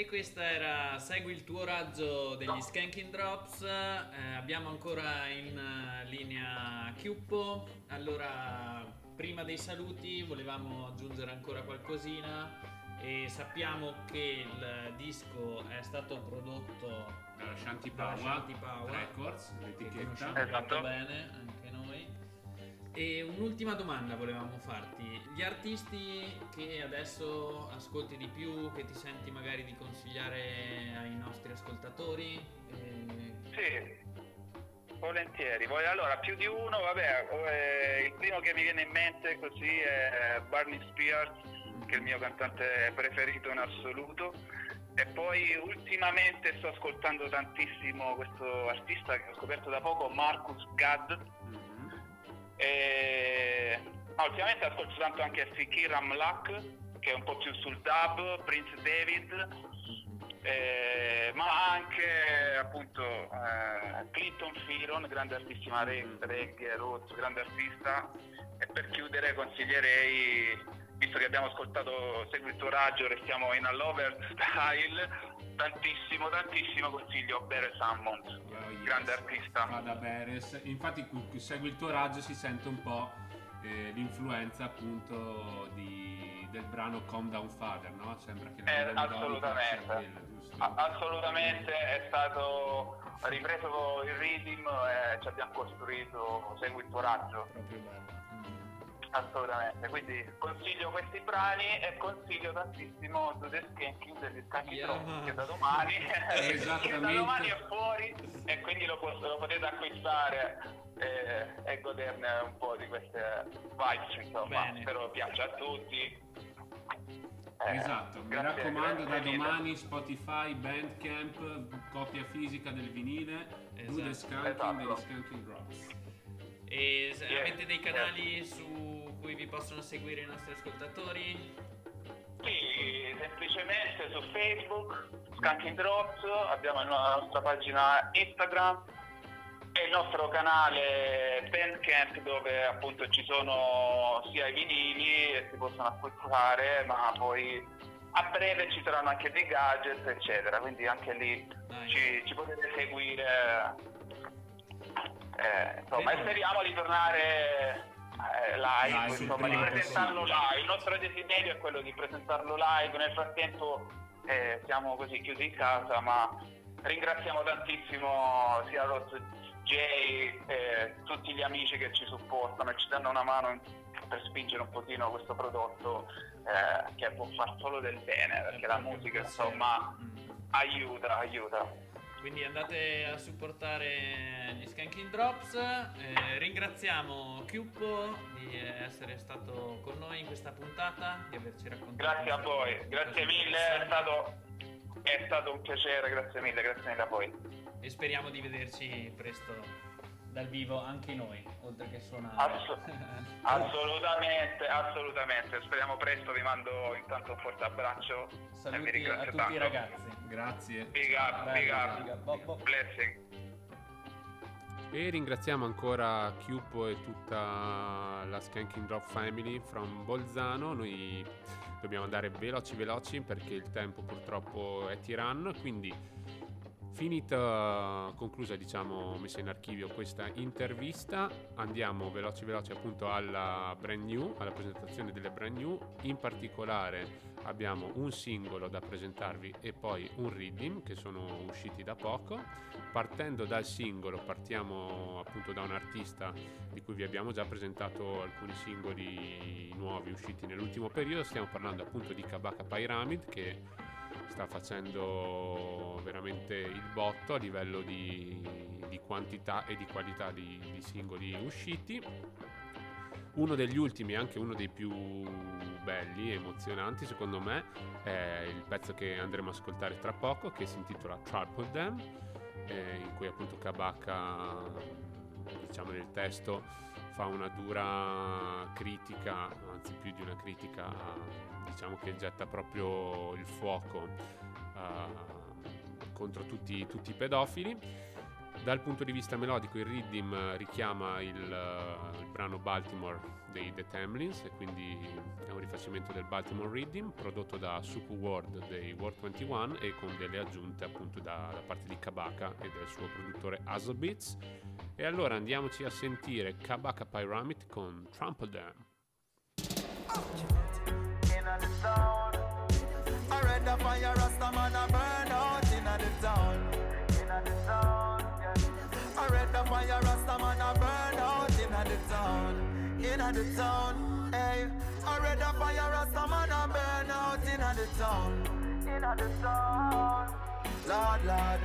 E questa era Segui il tuo raggio degli Skanking Drops. Eh, abbiamo ancora in eh, linea Chiuppo. Allora, prima dei saluti, volevamo aggiungere ancora qualcosina. E sappiamo che il disco è stato prodotto Dalla Shanti Power Records, che l'etichetta. Esatto. molto bene. E un'ultima domanda volevamo farti. Gli artisti che adesso ascolti di più, che ti senti magari di consigliare ai nostri ascoltatori? Eh... Sì, volentieri. Allora, più di uno, vabbè, eh, il primo che mi viene in mente così è Barney Spears, che è il mio cantante preferito in assoluto. E poi ultimamente sto ascoltando tantissimo questo artista che ho scoperto da poco, Marcus Gadd. E... Ah, ultimamente ascolto tanto anche Fikir Amlak, che è un po' più sul dub, Prince David, eh, ma anche appunto eh, Clinton Firon, grande artissima reggae, roots, grande artista. E per chiudere consiglierei visto che abbiamo ascoltato Segui il tuo raggio, restiamo in allover style, tantissimo, tantissimo consiglio Beres Hammond, oh, yes. grande artista. Vada Beres, infatti Segui il tuo raggio si sente un po' eh, l'influenza appunto di, del brano Calm Down Father, no? Sembra che eh, assolutamente, quella, assolutamente è stato ripreso il rhythm e ci abbiamo costruito Segui il tuo raggio. Proprio bello. Assolutamente, quindi consiglio questi brani e consiglio tantissimo To The Skanking degli Scacchi yeah. che da domani, che da domani è fuori e quindi lo, lo potete acquistare e, e, goderne un po' di queste vibes, insomma, Bene. spero piaccia a tutti. Eh, esatto, mi raccomando da domani Spotify, Bandcamp, copia fisica del vinile, esatto. Do The Skanking esatto. degli Skanking Drops. E yeah. avete dei canali yeah. su cui vi possono seguire i nostri ascoltatori? Sì, semplicemente su Facebook, Skanking Drops, abbiamo la nostra pagina Instagram e il nostro canale Bandcamp dove appunto ci sono sia i vinili e si possono acquistare, ma poi a breve ci saranno anche dei gadget, eccetera, quindi anche lì ci, ci, potete seguire. Eh, insomma, e speriamo di tornare eh, live, live insomma, di presentarlo live. Il nostro desiderio è quello di presentarlo live. Nel frattempo eh, siamo così chiusi in casa, ma ringraziamo tantissimo sia Rossi J e tutti gli amici che ci supportano e ci danno una mano per spingere un pochino questo prodotto eh, che può far solo del bene, perché la musica insomma aiuta, aiuta. Quindi andate a supportare gli Skanking Drops. Eh, ringraziamo Chiuppo di essere stato con noi in questa puntata, di averci raccontato. Grazie a voi, grazie mille, è stato, è stato un piacere, grazie mille, grazie mille a voi. E speriamo di vederci presto dal vivo anche noi, oltre che suonare. Ass- assolutamente, assolutamente. Speriamo presto, vi mando intanto un forte abbraccio. Saluti a tutti tanto. i ragazzi. Grazie. Big up, big up. Blessing. E ringraziamo ancora Chiuppo e tutta la Skanking Drop Family from Bolzano. Noi dobbiamo andare veloci veloci perché il tempo purtroppo è tiranno, quindi Finita, conclusa, diciamo, messa in archivio questa intervista, andiamo veloci veloci appunto alla brand new, alla presentazione delle brand new. In particolare abbiamo un singolo da presentarvi e poi un reading che sono usciti da poco. Partendo dal singolo partiamo appunto da un artista di cui vi abbiamo già presentato alcuni singoli nuovi usciti nell'ultimo periodo, stiamo parlando appunto di Kabaka Pyramid che sta facendo veramente il botto a livello di, di quantità e di qualità di, di, singoli usciti. Uno degli ultimi, anche uno dei più belli e emozionanti secondo me, è il pezzo che andremo a ascoltare tra poco, che si intitola Triple Dam, eh, in cui appunto Kabaka, diciamo nel testo, fa una dura critica, anzi più di una critica diciamo che getta proprio il fuoco uh, contro tutti, tutti, i pedofili. Dal punto di vista melodico il Riddim richiama il, uh, il, brano Baltimore dei The Tamlins e quindi è un rifacimento del Baltimore Riddim prodotto da Suku Ward dei World 21 e con delle aggiunte appunto da, da parte di Kabaka e del suo produttore Beats. E allora andiamoci a sentire Kabaka Pyramid con Trample Dam. the the fire, Rasta man a burn out in the town. in the town. Hey, I read a fire, Rasta man a burn out in the town. In the town. Lord, Lord.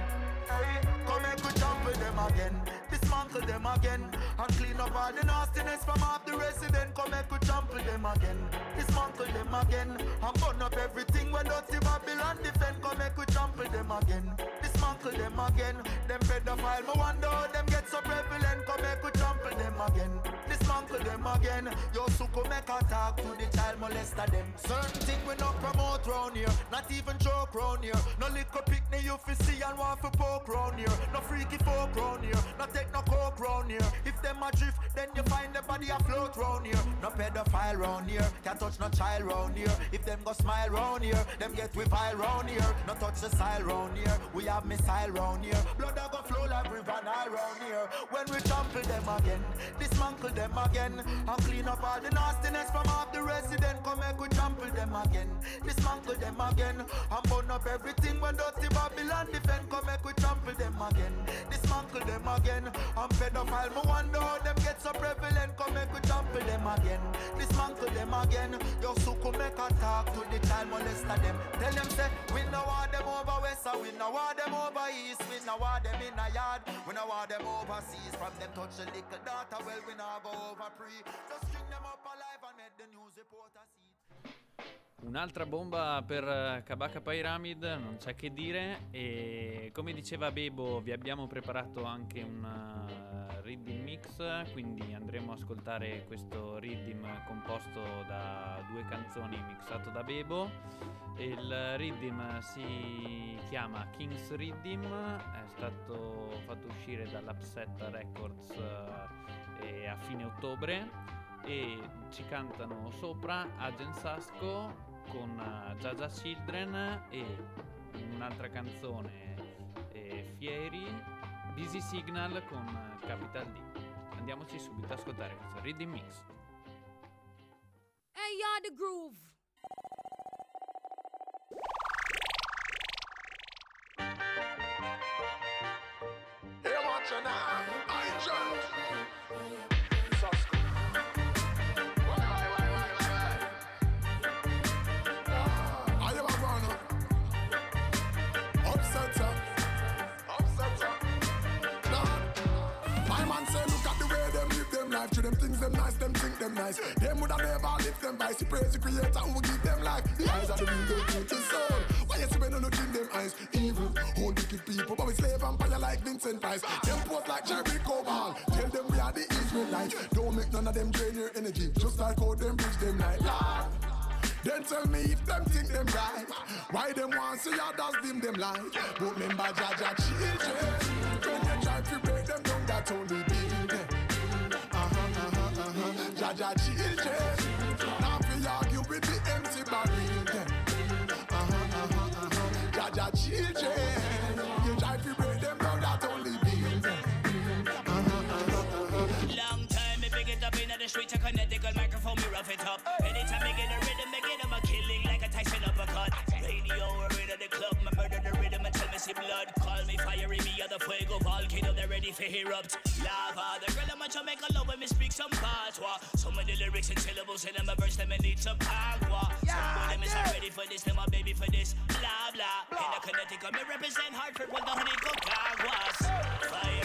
Hey, come and we jump with them again. Dismantle them again. And clean up all the nastiness from off the resident. Come and we trample them again. Dismantle them again. And burn up everything when dirty Babylon defend. Come and we trample them again. Dismantle them again. Them pedophile, me wonder how them get so prevalent. Come and we trample them again. Dismantle them again. Yo, suko make a talk to the child molester them. Certain thing we not promote round here. Not even joke round here. No liquor picnic you fi see and want for poke round here. No freaky folk round here. No take no coke round here. If them a drift, then you find the body afloat round here. No pedophile round here. Can't touch no child round here. If them go smile round here, them get vile round here. No touch the style round here. We have missile round here. Blood a go flow like river Nile round here. When we trample them again, dismantle them again, and clean up all the nastiness from off the resident. Come make we trample them again, dismantle them again, and burn up everything when dirty Babylon defend. Come make we trample them again, dismantle them again, and pedophile. Me wonder how them get so prevalent. Come make we trample them again, dismantle them again. Yo, suku make a talk to the child molester them. Tell them say we no want them over west, or we no want them over east. We no want them in a yard, we no want them overseas. From them touch a little daughter, well we no go over pre. Just string them up alive and make the news reporter see. Un'altra bomba per eh, Kabaka Pyramid, non c'è che dire. E come diceva Bebo, vi abbiamo preparato anche un uh, reading mix. Quindi andremo a ascoltare questo reading composto da due canzoni mixato da Bebo. Il reading si chiama King's Reading, è stato fatto uscire dall'Upset Records eh, a fine ottobre e ci cantano sopra Agent Sasco con uh, Jaja Children e un'altra canzone eh, Fieri Busy Signal con uh, Capital D. Andiamoci subito ad ascoltare questo Reading Mix. Hey, y'all, the groove. Hey, watch now. I jump. Life to them things them nice, them think them nice. Them woulda never lift them by the praise the creator who give them life. The eyes of the truth to soul. Why you see no look in them eyes? Evil, whole wicked people, but we slave vampire like Vincent Price. Them pose like Jericho Ball. Tell them we are the Israelites. Don't make none of them drain your energy. Just like how them bridge them night. Lord. Then tell me if them think them right. Why them want see others dim them light? But remember Jaja children. When you try to break them down, that's only in the streets Connecticut microphone, me rough it up. Anytime me get a rhythm, me get 'em a killing like a Tyson uppercut. Radio or in the club, me murder the rhythm and tell me see blood. Call me fiery, me other fuego volcano, they ready for erupt. Lava, the girl I'm a Jamaica love when me speak some patois. Some of the lyrics and syllables in them, a verse them and need some agua. Some of them is not ready for this, them a baby for this. Blah blah. In the Connecticut, me represent Hartford with the honey caguas. Fiery,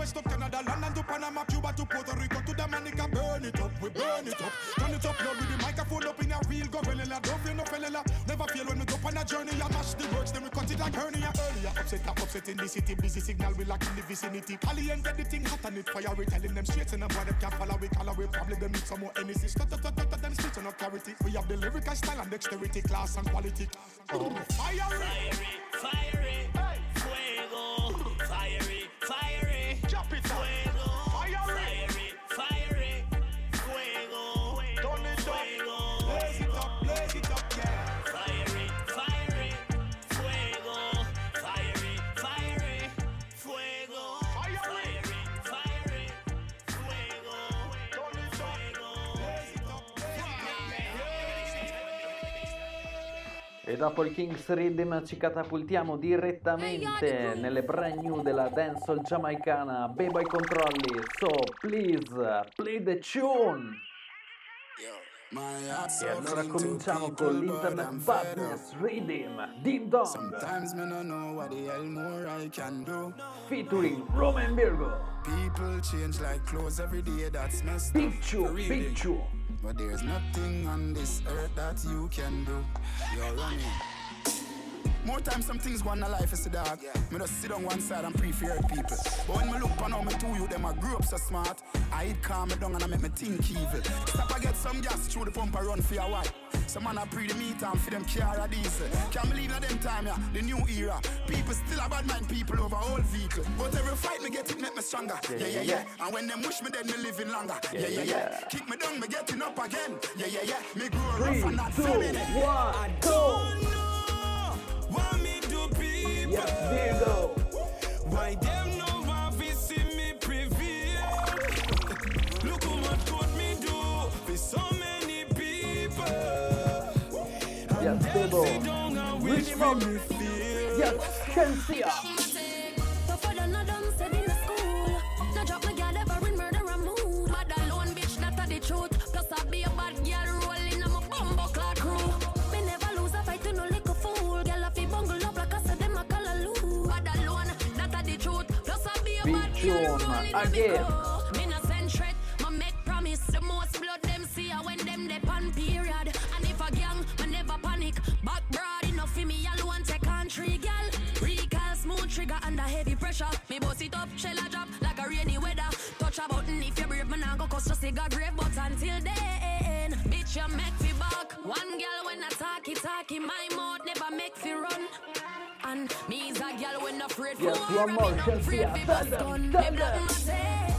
US to Canada, London to Panama, Cuba to Puerto Rico to Dominica. Burn it up, we burn it up. Turn it up, now with the microphone up in a real gorilla. Don't feel no fella, never feel when we go on a journey. I mash the words, then we cut it like hernia. Earlier, upset, up, upset in the city, busy signal, we lock in the vicinity. Caliente, the thing hot and it fire, we telling them straight the boy, them can't follow, we color, we probably them need some more energy. Stut, stut, stut, them speech no clarity. We have the lyrical style and dexterity, class and quality. Oh. Fire! Fiery, fiery, fuego. capital. E dopo il King's Rhythm ci catapultiamo direttamente nelle brand new della dancehall giamaicana Baby ai controlli. So please play the tune. E allora cominciamo con l'internet badness rhythm Ding Dong Sometimes me no know what the hell more I can do featuring Roman Virgo. People change like clothes every day that's messed Big up Chew, Really. But there's nothing on this earth that you can do You're running more times some things go on life is the dog. Me just sit on one side and hurt people. But when me look on how me two you, them I grew up so smart. I eat calm me down and I make me think evil. Stop I get some gas through the pump I run for your wife. Some man I pre the meat and for them car a diesel. Can't believe that them time yeah, the new era. People still a bad mind people over old vehicle. But every fight me get it make me stronger. Yeah, yeah, yeah. And when them wish me dead, me living longer. Yeah, yeah, yeah. Kick me down, me getting up again. Yeah, yeah, yeah. Me grow Three, rough and not two, feminine. one, go. Want me do people? Yes. Why them Big bad girl tune, rolling on again. me crew. Me no lick a fool. Galafi bonglo black as the macala lu. Adalwana that had the truth. Plus I be about you again. We na send threat, my make promise. The most blood them see a when them they pan period. And if a gang, me never panic. Back broad Me bust it up, shell a drop like a rainy weather. Touch a button if you brave, me nah go cause just a grave. But until then, bitch you make me back. One girl when I talky talky, my mouth never make me run. And me is a girl when afraid for Yes, one more, me Chelsea, afraid Tell bust gun. Me black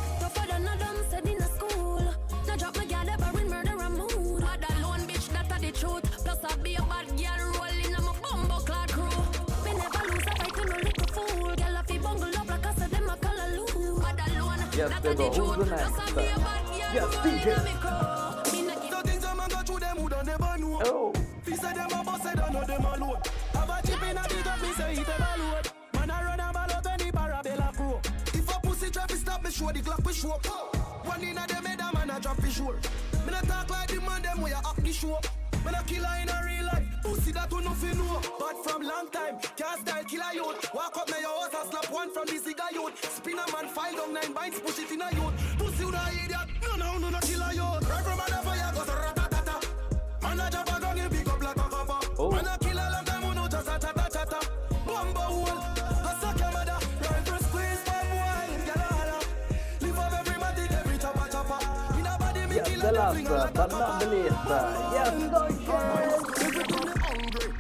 through them who don't never know. Oh, Fi say them a bust, say don't know them alone. Have a chip in a big up, me say it load. Man run a ball the parabella. If a pussy stop me, show the clock show. One in a them head a man a drop. Me not talk like the man them way a up the show. Me not killer in a real life. Pussy that you no fi know. But from long time, can't style killer youth. Walk up me your house and slap one from the cigar youth. Spin a man file down nine binds, push it in a youth. Pussy you the idiot. No no no no killer youth. Every man a fire goes ratatata. Man a jump a gun, big up like a copper. Oh. Man a body, me yes, kill the and last a like a ballad Yes, Deutsche. Everything me hungry.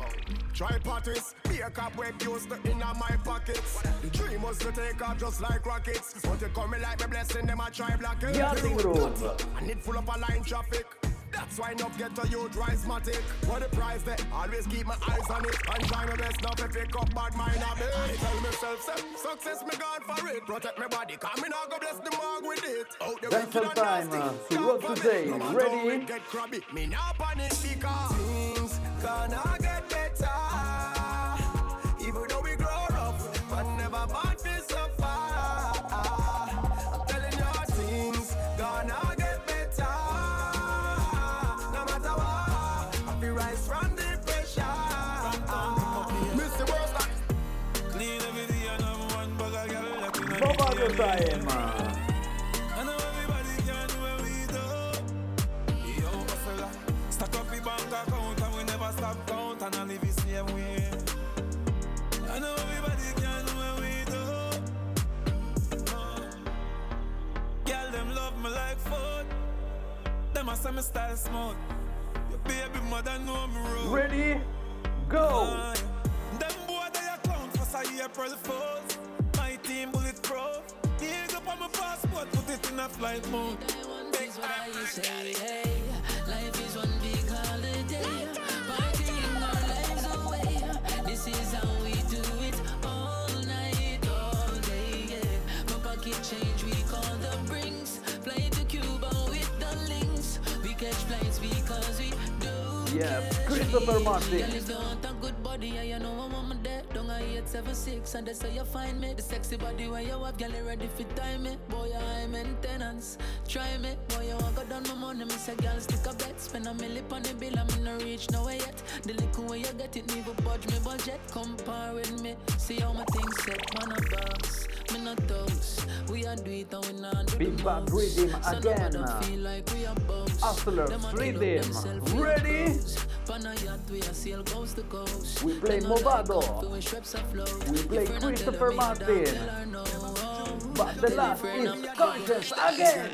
Try parties, be a cop web used to in my pockets. The dream was to take off just like rockets. But it coming like me blessing them, I try block it. Room. And it full up a line traffic. That's why enough get to you rise matic. What the price there? Always keep my eyes on it. And try my best not to pick up bad mind a bit. I tell myself, say, success me God for it. Protect my body, come in, I go bless the mark with it. Out the That's wicked time, nasty. to Can't work for me. today. No Ready? Get crabby, me now panic because things gonna get better. your time. I know everybody can do what we do. Yo, bank account and we never stop I live the same way. I know everybody can do what we do. Girl, them love me like food. Them me style smooth. Your baby mother know me. Ready, go. Uh, them boy they a clown for say April a flight mode. Big is what I say. Hey, life is one big holiday. Partying our lives away. This is how we do it all night, all day. Yeah. My pocket change we call the brinks. Fly to Cuba with the links. We catch flights because we do. Yes, Christopher Martin. 876, and they say you find me. The sexy body where you have, girl, you ready for time me. Boy, I'm maintenance. Try me, boy, you want go down my money. Me say, girl, stick a bet. Spend a on the bill, I'm in no reach nowhere yet. The little way you get it, never budge me budget. Compare with me, see how my things set. Man, a boss, me not. We are do it and we not do Big the Bad. Rhythm So again. nobody uh, feel like we are bums. Hustlers a kill up Rhythm. Ready? fools. Pan a yacht, we a sail coast to coast. We play Movado. Comfy, we Schweppes afloat. We play If you're not Christopher telling me Martin. that, tell her no. But the last is Conscious again.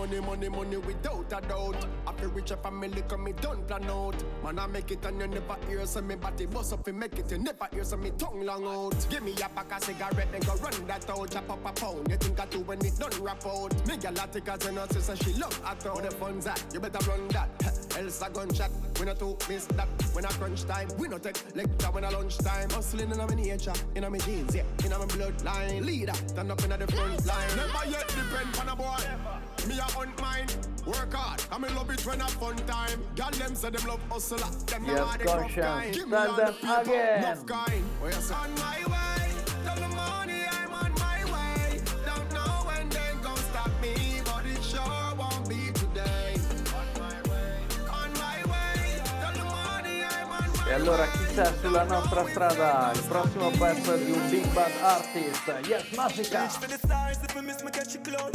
Money, money, money, without a doubt. I feel rich a family come me don't plan out. Man, I make it and you never hear so me body bust up and make it. You never hear so me tongue long out. Give me a pack of cigarette, then go run that out. Chop up a pound. You think I do when it done rap out? Me gal a take as an sister, she love at all. The funds at? You better run that. Else a gunshot. We not to miss that. When I crunch time, we not take lecture when I lunch time. Hustling in my nature, in my jeans, yeah, in my bloodline. Leader, stand up in the front line. Never yet depend on a boy. Me a hunt mine, work hard. I me love it when I fun time. Girl them say them love hustler. Them Yes, know how they rough conscience. kind. Give me all the paper, again. enough kind. Where you say? On my way, tell the money I'm on my way. Don't know when they gon' stop me, but it sure won't be today. On my way, on my way, tell the money I'm on my E allora chi c'è sulla nostra strada? Il prossimo pezzo è di un big bad artist. Yes, Magica! Reach for the stars if you miss me catch you cloud.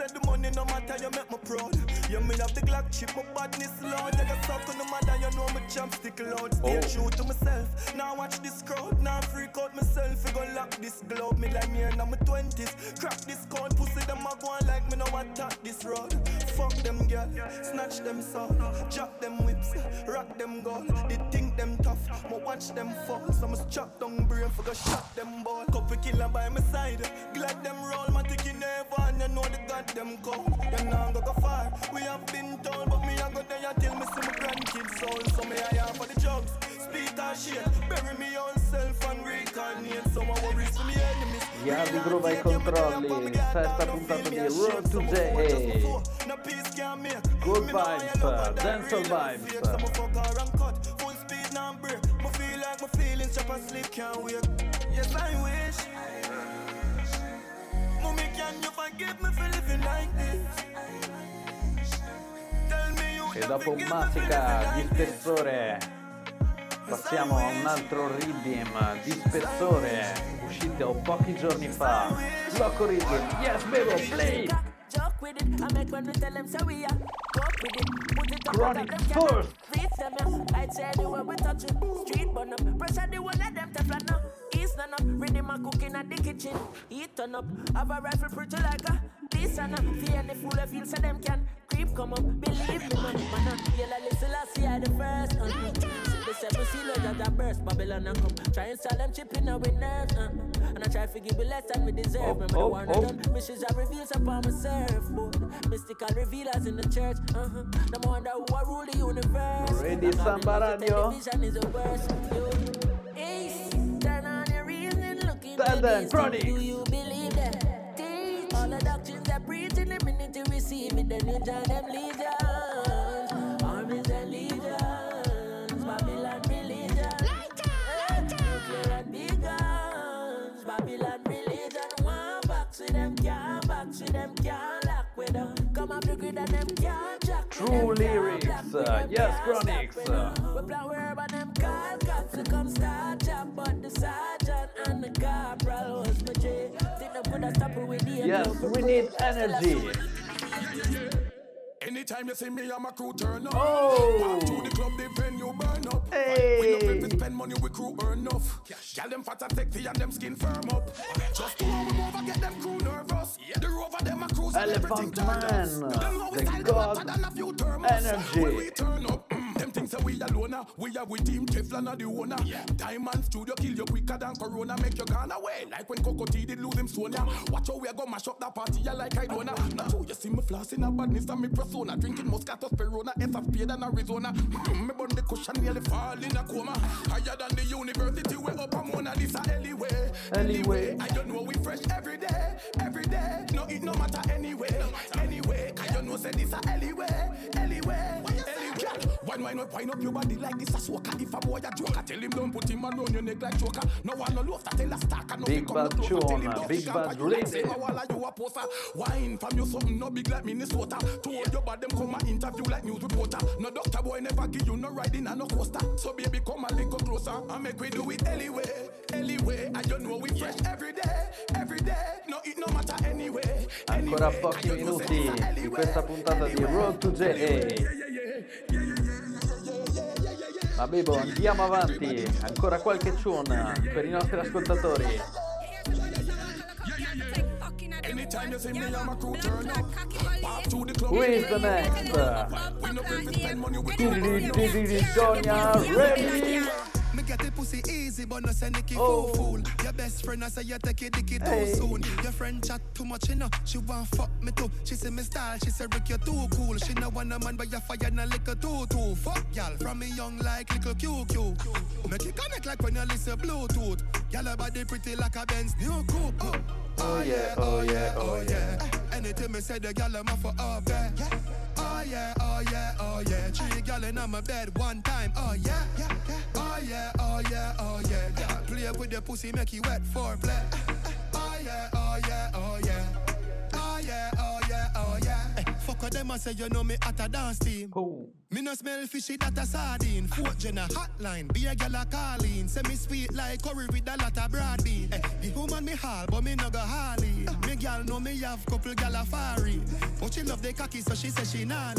The money no matter you make me proud. You me have the Glock chip, my badness loud. I got stuck on the matter, you know me jump stick loud. Stay Oh. true to myself. Now watch this crowd, now freak out myself. We gon' lock this globe. Me like me in my twenties. Crack this code, pussy them a go on like me no attack this road. Fuck them girl, snatch them soul, drop them whips, rock them gold. They think them tough, but watch them fall. So must chop down brain for go shot them ball. Couple killer by my side, glad them roll. My ticket never and you know the goddamn call. You know go go far. We have been told, but me I go there till me see my grandkids soul. So me I am for the drugs, speed or shit. Bury me own self and reincarnate. So I worry for me enemies. Yardi Groove ai controlli, sesta puntata di Road to JA. No peace can make. Good Me vibes, love her, that dancehall vibes. Fake. So me fuck her and cut. Full speed now break. Me feel like my feelings chop and sleep can't wait. Yes I wish. Mommy, can you forgive me for living like this? Tell me you E dopo Matica living di spessore passiamo a un altro rhythm di spessore uscito pochi giorni fa. Loco Rhythm, yes baby, play! Joke with it, I make when we tell them so we are. Cope with it, put it up Chronic them first. Reach them yeah, I'd say anywhere we touch it. Street burn up, pressure the one of them Teflon now. East none up, ready my cooking at the kitchen. Heat turn up, have a rifle pretty like a This and a, fear any fool I feel so them can Creep come up, believe me man, man uh, Yellow listen, I see I the first uh, See the seven sealers that that burst Babylon and come Try and sell them chip in our nerves uh, And I try to give you less than we deserve Oh, Remember oh, the one oh. done Missions I reveals upon my surfboard Mystical revealers in the church uh-huh. No wonder who I rule the universe Ready, Like Samba the Radio? Television is the worst yo. Ace, turn on your reason Looking Tell for them, this. Chronic. Do you believe that? Teach all the doctrines that preach in the minute to receive it Then you join them legions. Armies and legions. Babylon religion. Eh, Nuclear and big guns Babylon religion. One box with them can't box with them can't lock with them Come off the grid and them can't jack True lyrics, uh, yes, Chronics. stop. We plan where but them call cops to come start chop But the sergeant and the corporal was my J. Think them coulda stop it with the Yes, we need energy. Anytime you see me, I'm a crew turn up. Oh. Walk to the club, the venue burn up. Hey. We no fit spend money, we crew earn enough. Gal them fat and sexy and them skin firm up. Just to how we move and get them crew nervous. The rover them a cruise and everything Elephant turn us. Man, Them how the style them God hotter than a few thermos. energy. When we turn up, mm, them things that we alone. We are with team Teflon are the owner. Diamond Studio kill you quicker than Corona. Make you gone away. Like when Coco T did lose him Sonia. Watch how we a go mash up that party. I like I don't know. Now so you see me flossing a badness and me persona. Drinking Moscato Perona. S of Spade and Arizona. Mm, me bun the cushion nearly fall in a coma. Higher than the university. We up a Mona. This a anyway. Anyway. I don't know we fresh every day. Every day. No it no matter anyway. Anyway. I don't know say this a anyway. Anyway. One wine up, wine up your body like this a soca. If a boy a joker, tell him don't put him on your neck like joker. No one no love that tell a stalker. No Big Bad no closer, tell him don't Big Bad and you like Lady. say, "Oh, poser. Wine from you something no big like Minnesota. Told your bad them come and interview like news reporter. No doctor boy never give you no riding and no coaster. So baby come a little closer and make we do it anyway. Anyway, I don't know we fresh every day, every day. No it no matter anyway. Ancora pochi minuti di questa puntata di Road to JA. Ma Bebo, andiamo avanti. Ancora qualche tune per i nostri ascoltatori. Anytime you see me, I'm a crew turn up. Pop to the club. Who is the next? We no spend money with Sonia? Get the pussy easy, but no send Nicky Oh. fool fool. Your best friend, I say you take it dicky too Hey. soon. Your friend chat too much, you know. She want fuck me too. She say me style, she say Rick, you too cool. She no want a man, but you fire na liquor too too. Fuck y'all, from me young like little QQ. Make it connect like when you listen Bluetooth. Y'all body pretty like a Benz new coupe. Oh, Oh yeah, oh yeah, oh yeah. Eh, Anything me say, the gal I'm for up there. Oh yeah, oh yeah, oh yeah. Three gal in on my bed one time. Oh yeah, oh yeah, oh yeah, oh yeah. Gal play with the pussy, make you wet for. Oh oh yeah, oh yeah. Oh yeah, oh yeah, oh yeah. Fuck with them, I say you know me at a dance team. Me no smell fishy, that a sardine. Fourth gen a hotline, be a gal a calling. Say me sweet like curry with a lot of broad bean. Eh, the woman me hall, but me no go harley. Me gal know me have couple gal a foreign. But she love the cocky, so she say she nah.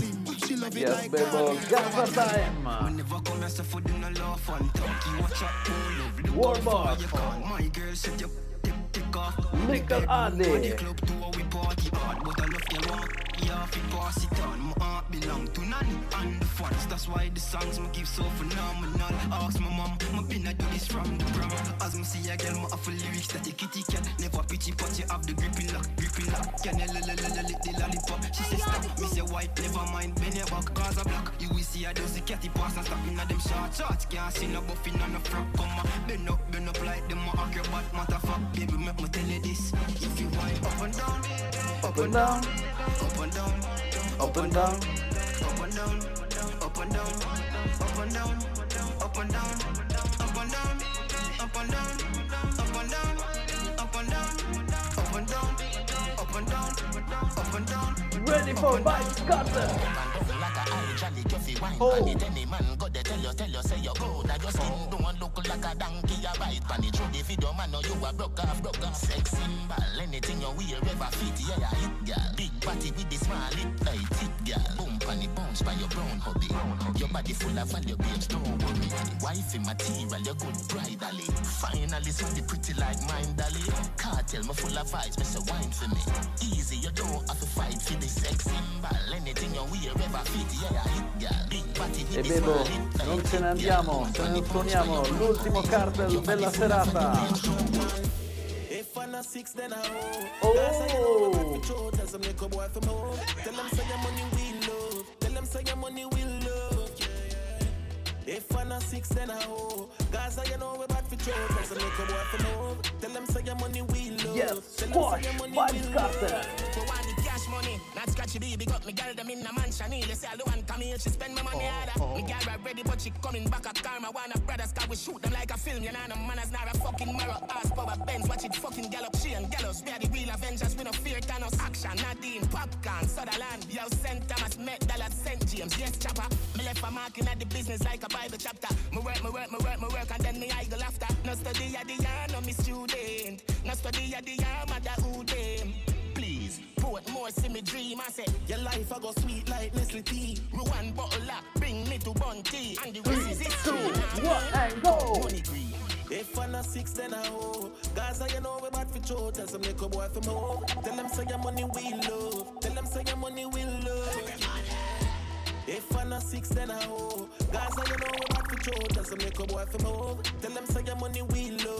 She love it Yes, like Bebo, Carly. Gaza time. Whenever come here, so for them no love fun talk. You watch out, oh love, look War how boss. you gone. My girl said you take take off. Little Body Andy. club to how we party hard, but I love you want. Yeah, fi pass it on. My heart belong to Nanny and the fans. That's why the songs me give so phenomenal. Ask my mom, my been I do this from the prom. As me see a girl, me have lyrics that the kitty cat never pitchy, but you have the gripping lock, gripping lock. Can you lick the lollipop? She say stop. Me say white, never mind. Bend your back, cause a black. You will see a dozy catty pass and stop in a them short shorts. Can't see no buffing on no frock. Come on, bend up, bend up like them a acrobat. Matter fuck, baby, make me tell you this. If you wind up and down, Up and down, up and down, and down. up and down, up and down, up and down, up and down, up and down, up and down, up and down, up and down, up and down, up and down, up and down. Up and down. Ready for Vice Carter. Oh. Any man go there tell you, tell you, say you. Now your skin oh. don't look like a donkey. You bite it through the video, man. You a broke off, broke off. Sex symbol, anything you wear ever fit. Yeah, yeah, hit girl. Big body with the small lip, like girl. Boom pan it bounce by your brown hobby. Your body full of value, babes, don't worry. Wifey material, you good bridally. Finally, something pretty like mine, dolly. Cartel, me full of vibes, me say wine for me. Easy, you don't have to fight for the sex symbol. Anything you wear ever fit. Yeah, yeah, hit girl. e Bebo non ce ne andiamo, ce ne otteniamo l'ultimo cartel della serata. Oh! If I not six, then I owe. Gaza, you know we're back for chores. That's a make a boy for move. Tell them say your money we love. Yes, squash, vibes cartel. Carter. love. For want the cash money, not scratchy baby. Got me girl them in a mansion. They say I don't want come here, she spend my money oh, harder. Oh. Me girl ready, but she coming back a one of brothers, cause we shoot them like a film. You know, no manners, not a fucking mirror. Ass power Benz, watch it fucking gallop. She and gallows, we are the real Avengers. We no fear Thanos. Action, Nadine, popcorn, Sutherland. Yo, St. Thomas, Met, Dallas, St. James. Yes, chopper. Me left a marking at the business like a Bible chapter. Me work, me work, me work, me work, and then me I go after. No study at the year, no me student. No study at the year, mother who them. Please, put more see me dream. I said, your life I go sweet like Nestle tea. One bottle up, bring me to Bunty. And the rest is history. one, and go. Money green. If I'm not six, then I owe. Guys, I know we're bad for show. Tell some little boy from home. Tell them say your money we love. Tell them say your money we love. If I'm not six, then I owe. Gaza, you know we're back for Joe. Tell some make a boy for move. Tell them say your money we love.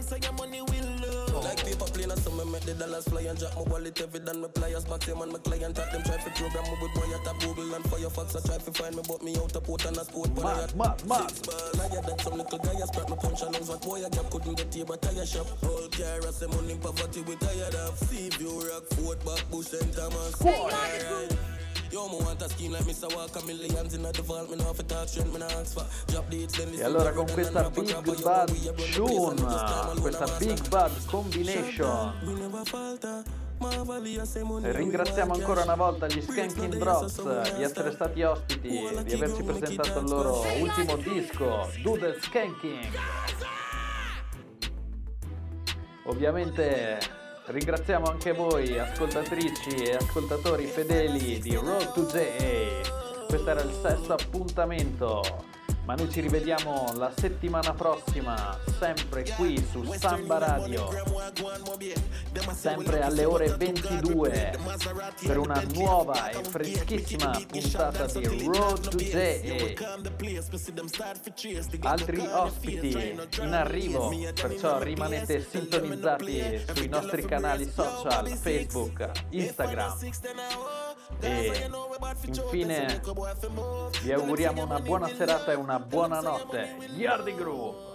Tell them say your money we love. Like paper plane, so me make the dollars fly and drop my wallet every done. My pliers back them and my client track them try to program me with boy at a Google and Firefox. I try to find me, but me out a port and a sport. But I Mad, had mad, mad. six ball. I had that some little guy, I scrap my punch and what boy I got couldn't get here, but tire shop. All car, I say money poverty we tired of. See view rock, Fort back, Bush and Thomas. Alright. E allora con questa Big Bad Tune, questa Big Bad Combination, ringraziamo ancora una volta gli Skanking Drops di essere stati ospiti, di averci presentato il loro ultimo disco, Doodle Skanking. Ovviamente ringraziamo anche voi, ascoltatrici e ascoltatori fedeli di Road to JA. Questo era il sesto appuntamento, ma noi ci rivediamo la settimana prossima, sempre qui su Samba Radio, sempre alle ore 22, per una nuova e freschissima puntata di Road to JA. Altri ospiti in arrivo, perciò rimanete sintonizzati sui nostri canali social, Facebook, Instagram. E infine vi auguriamo una buona serata e una buona notte. Yardi Group!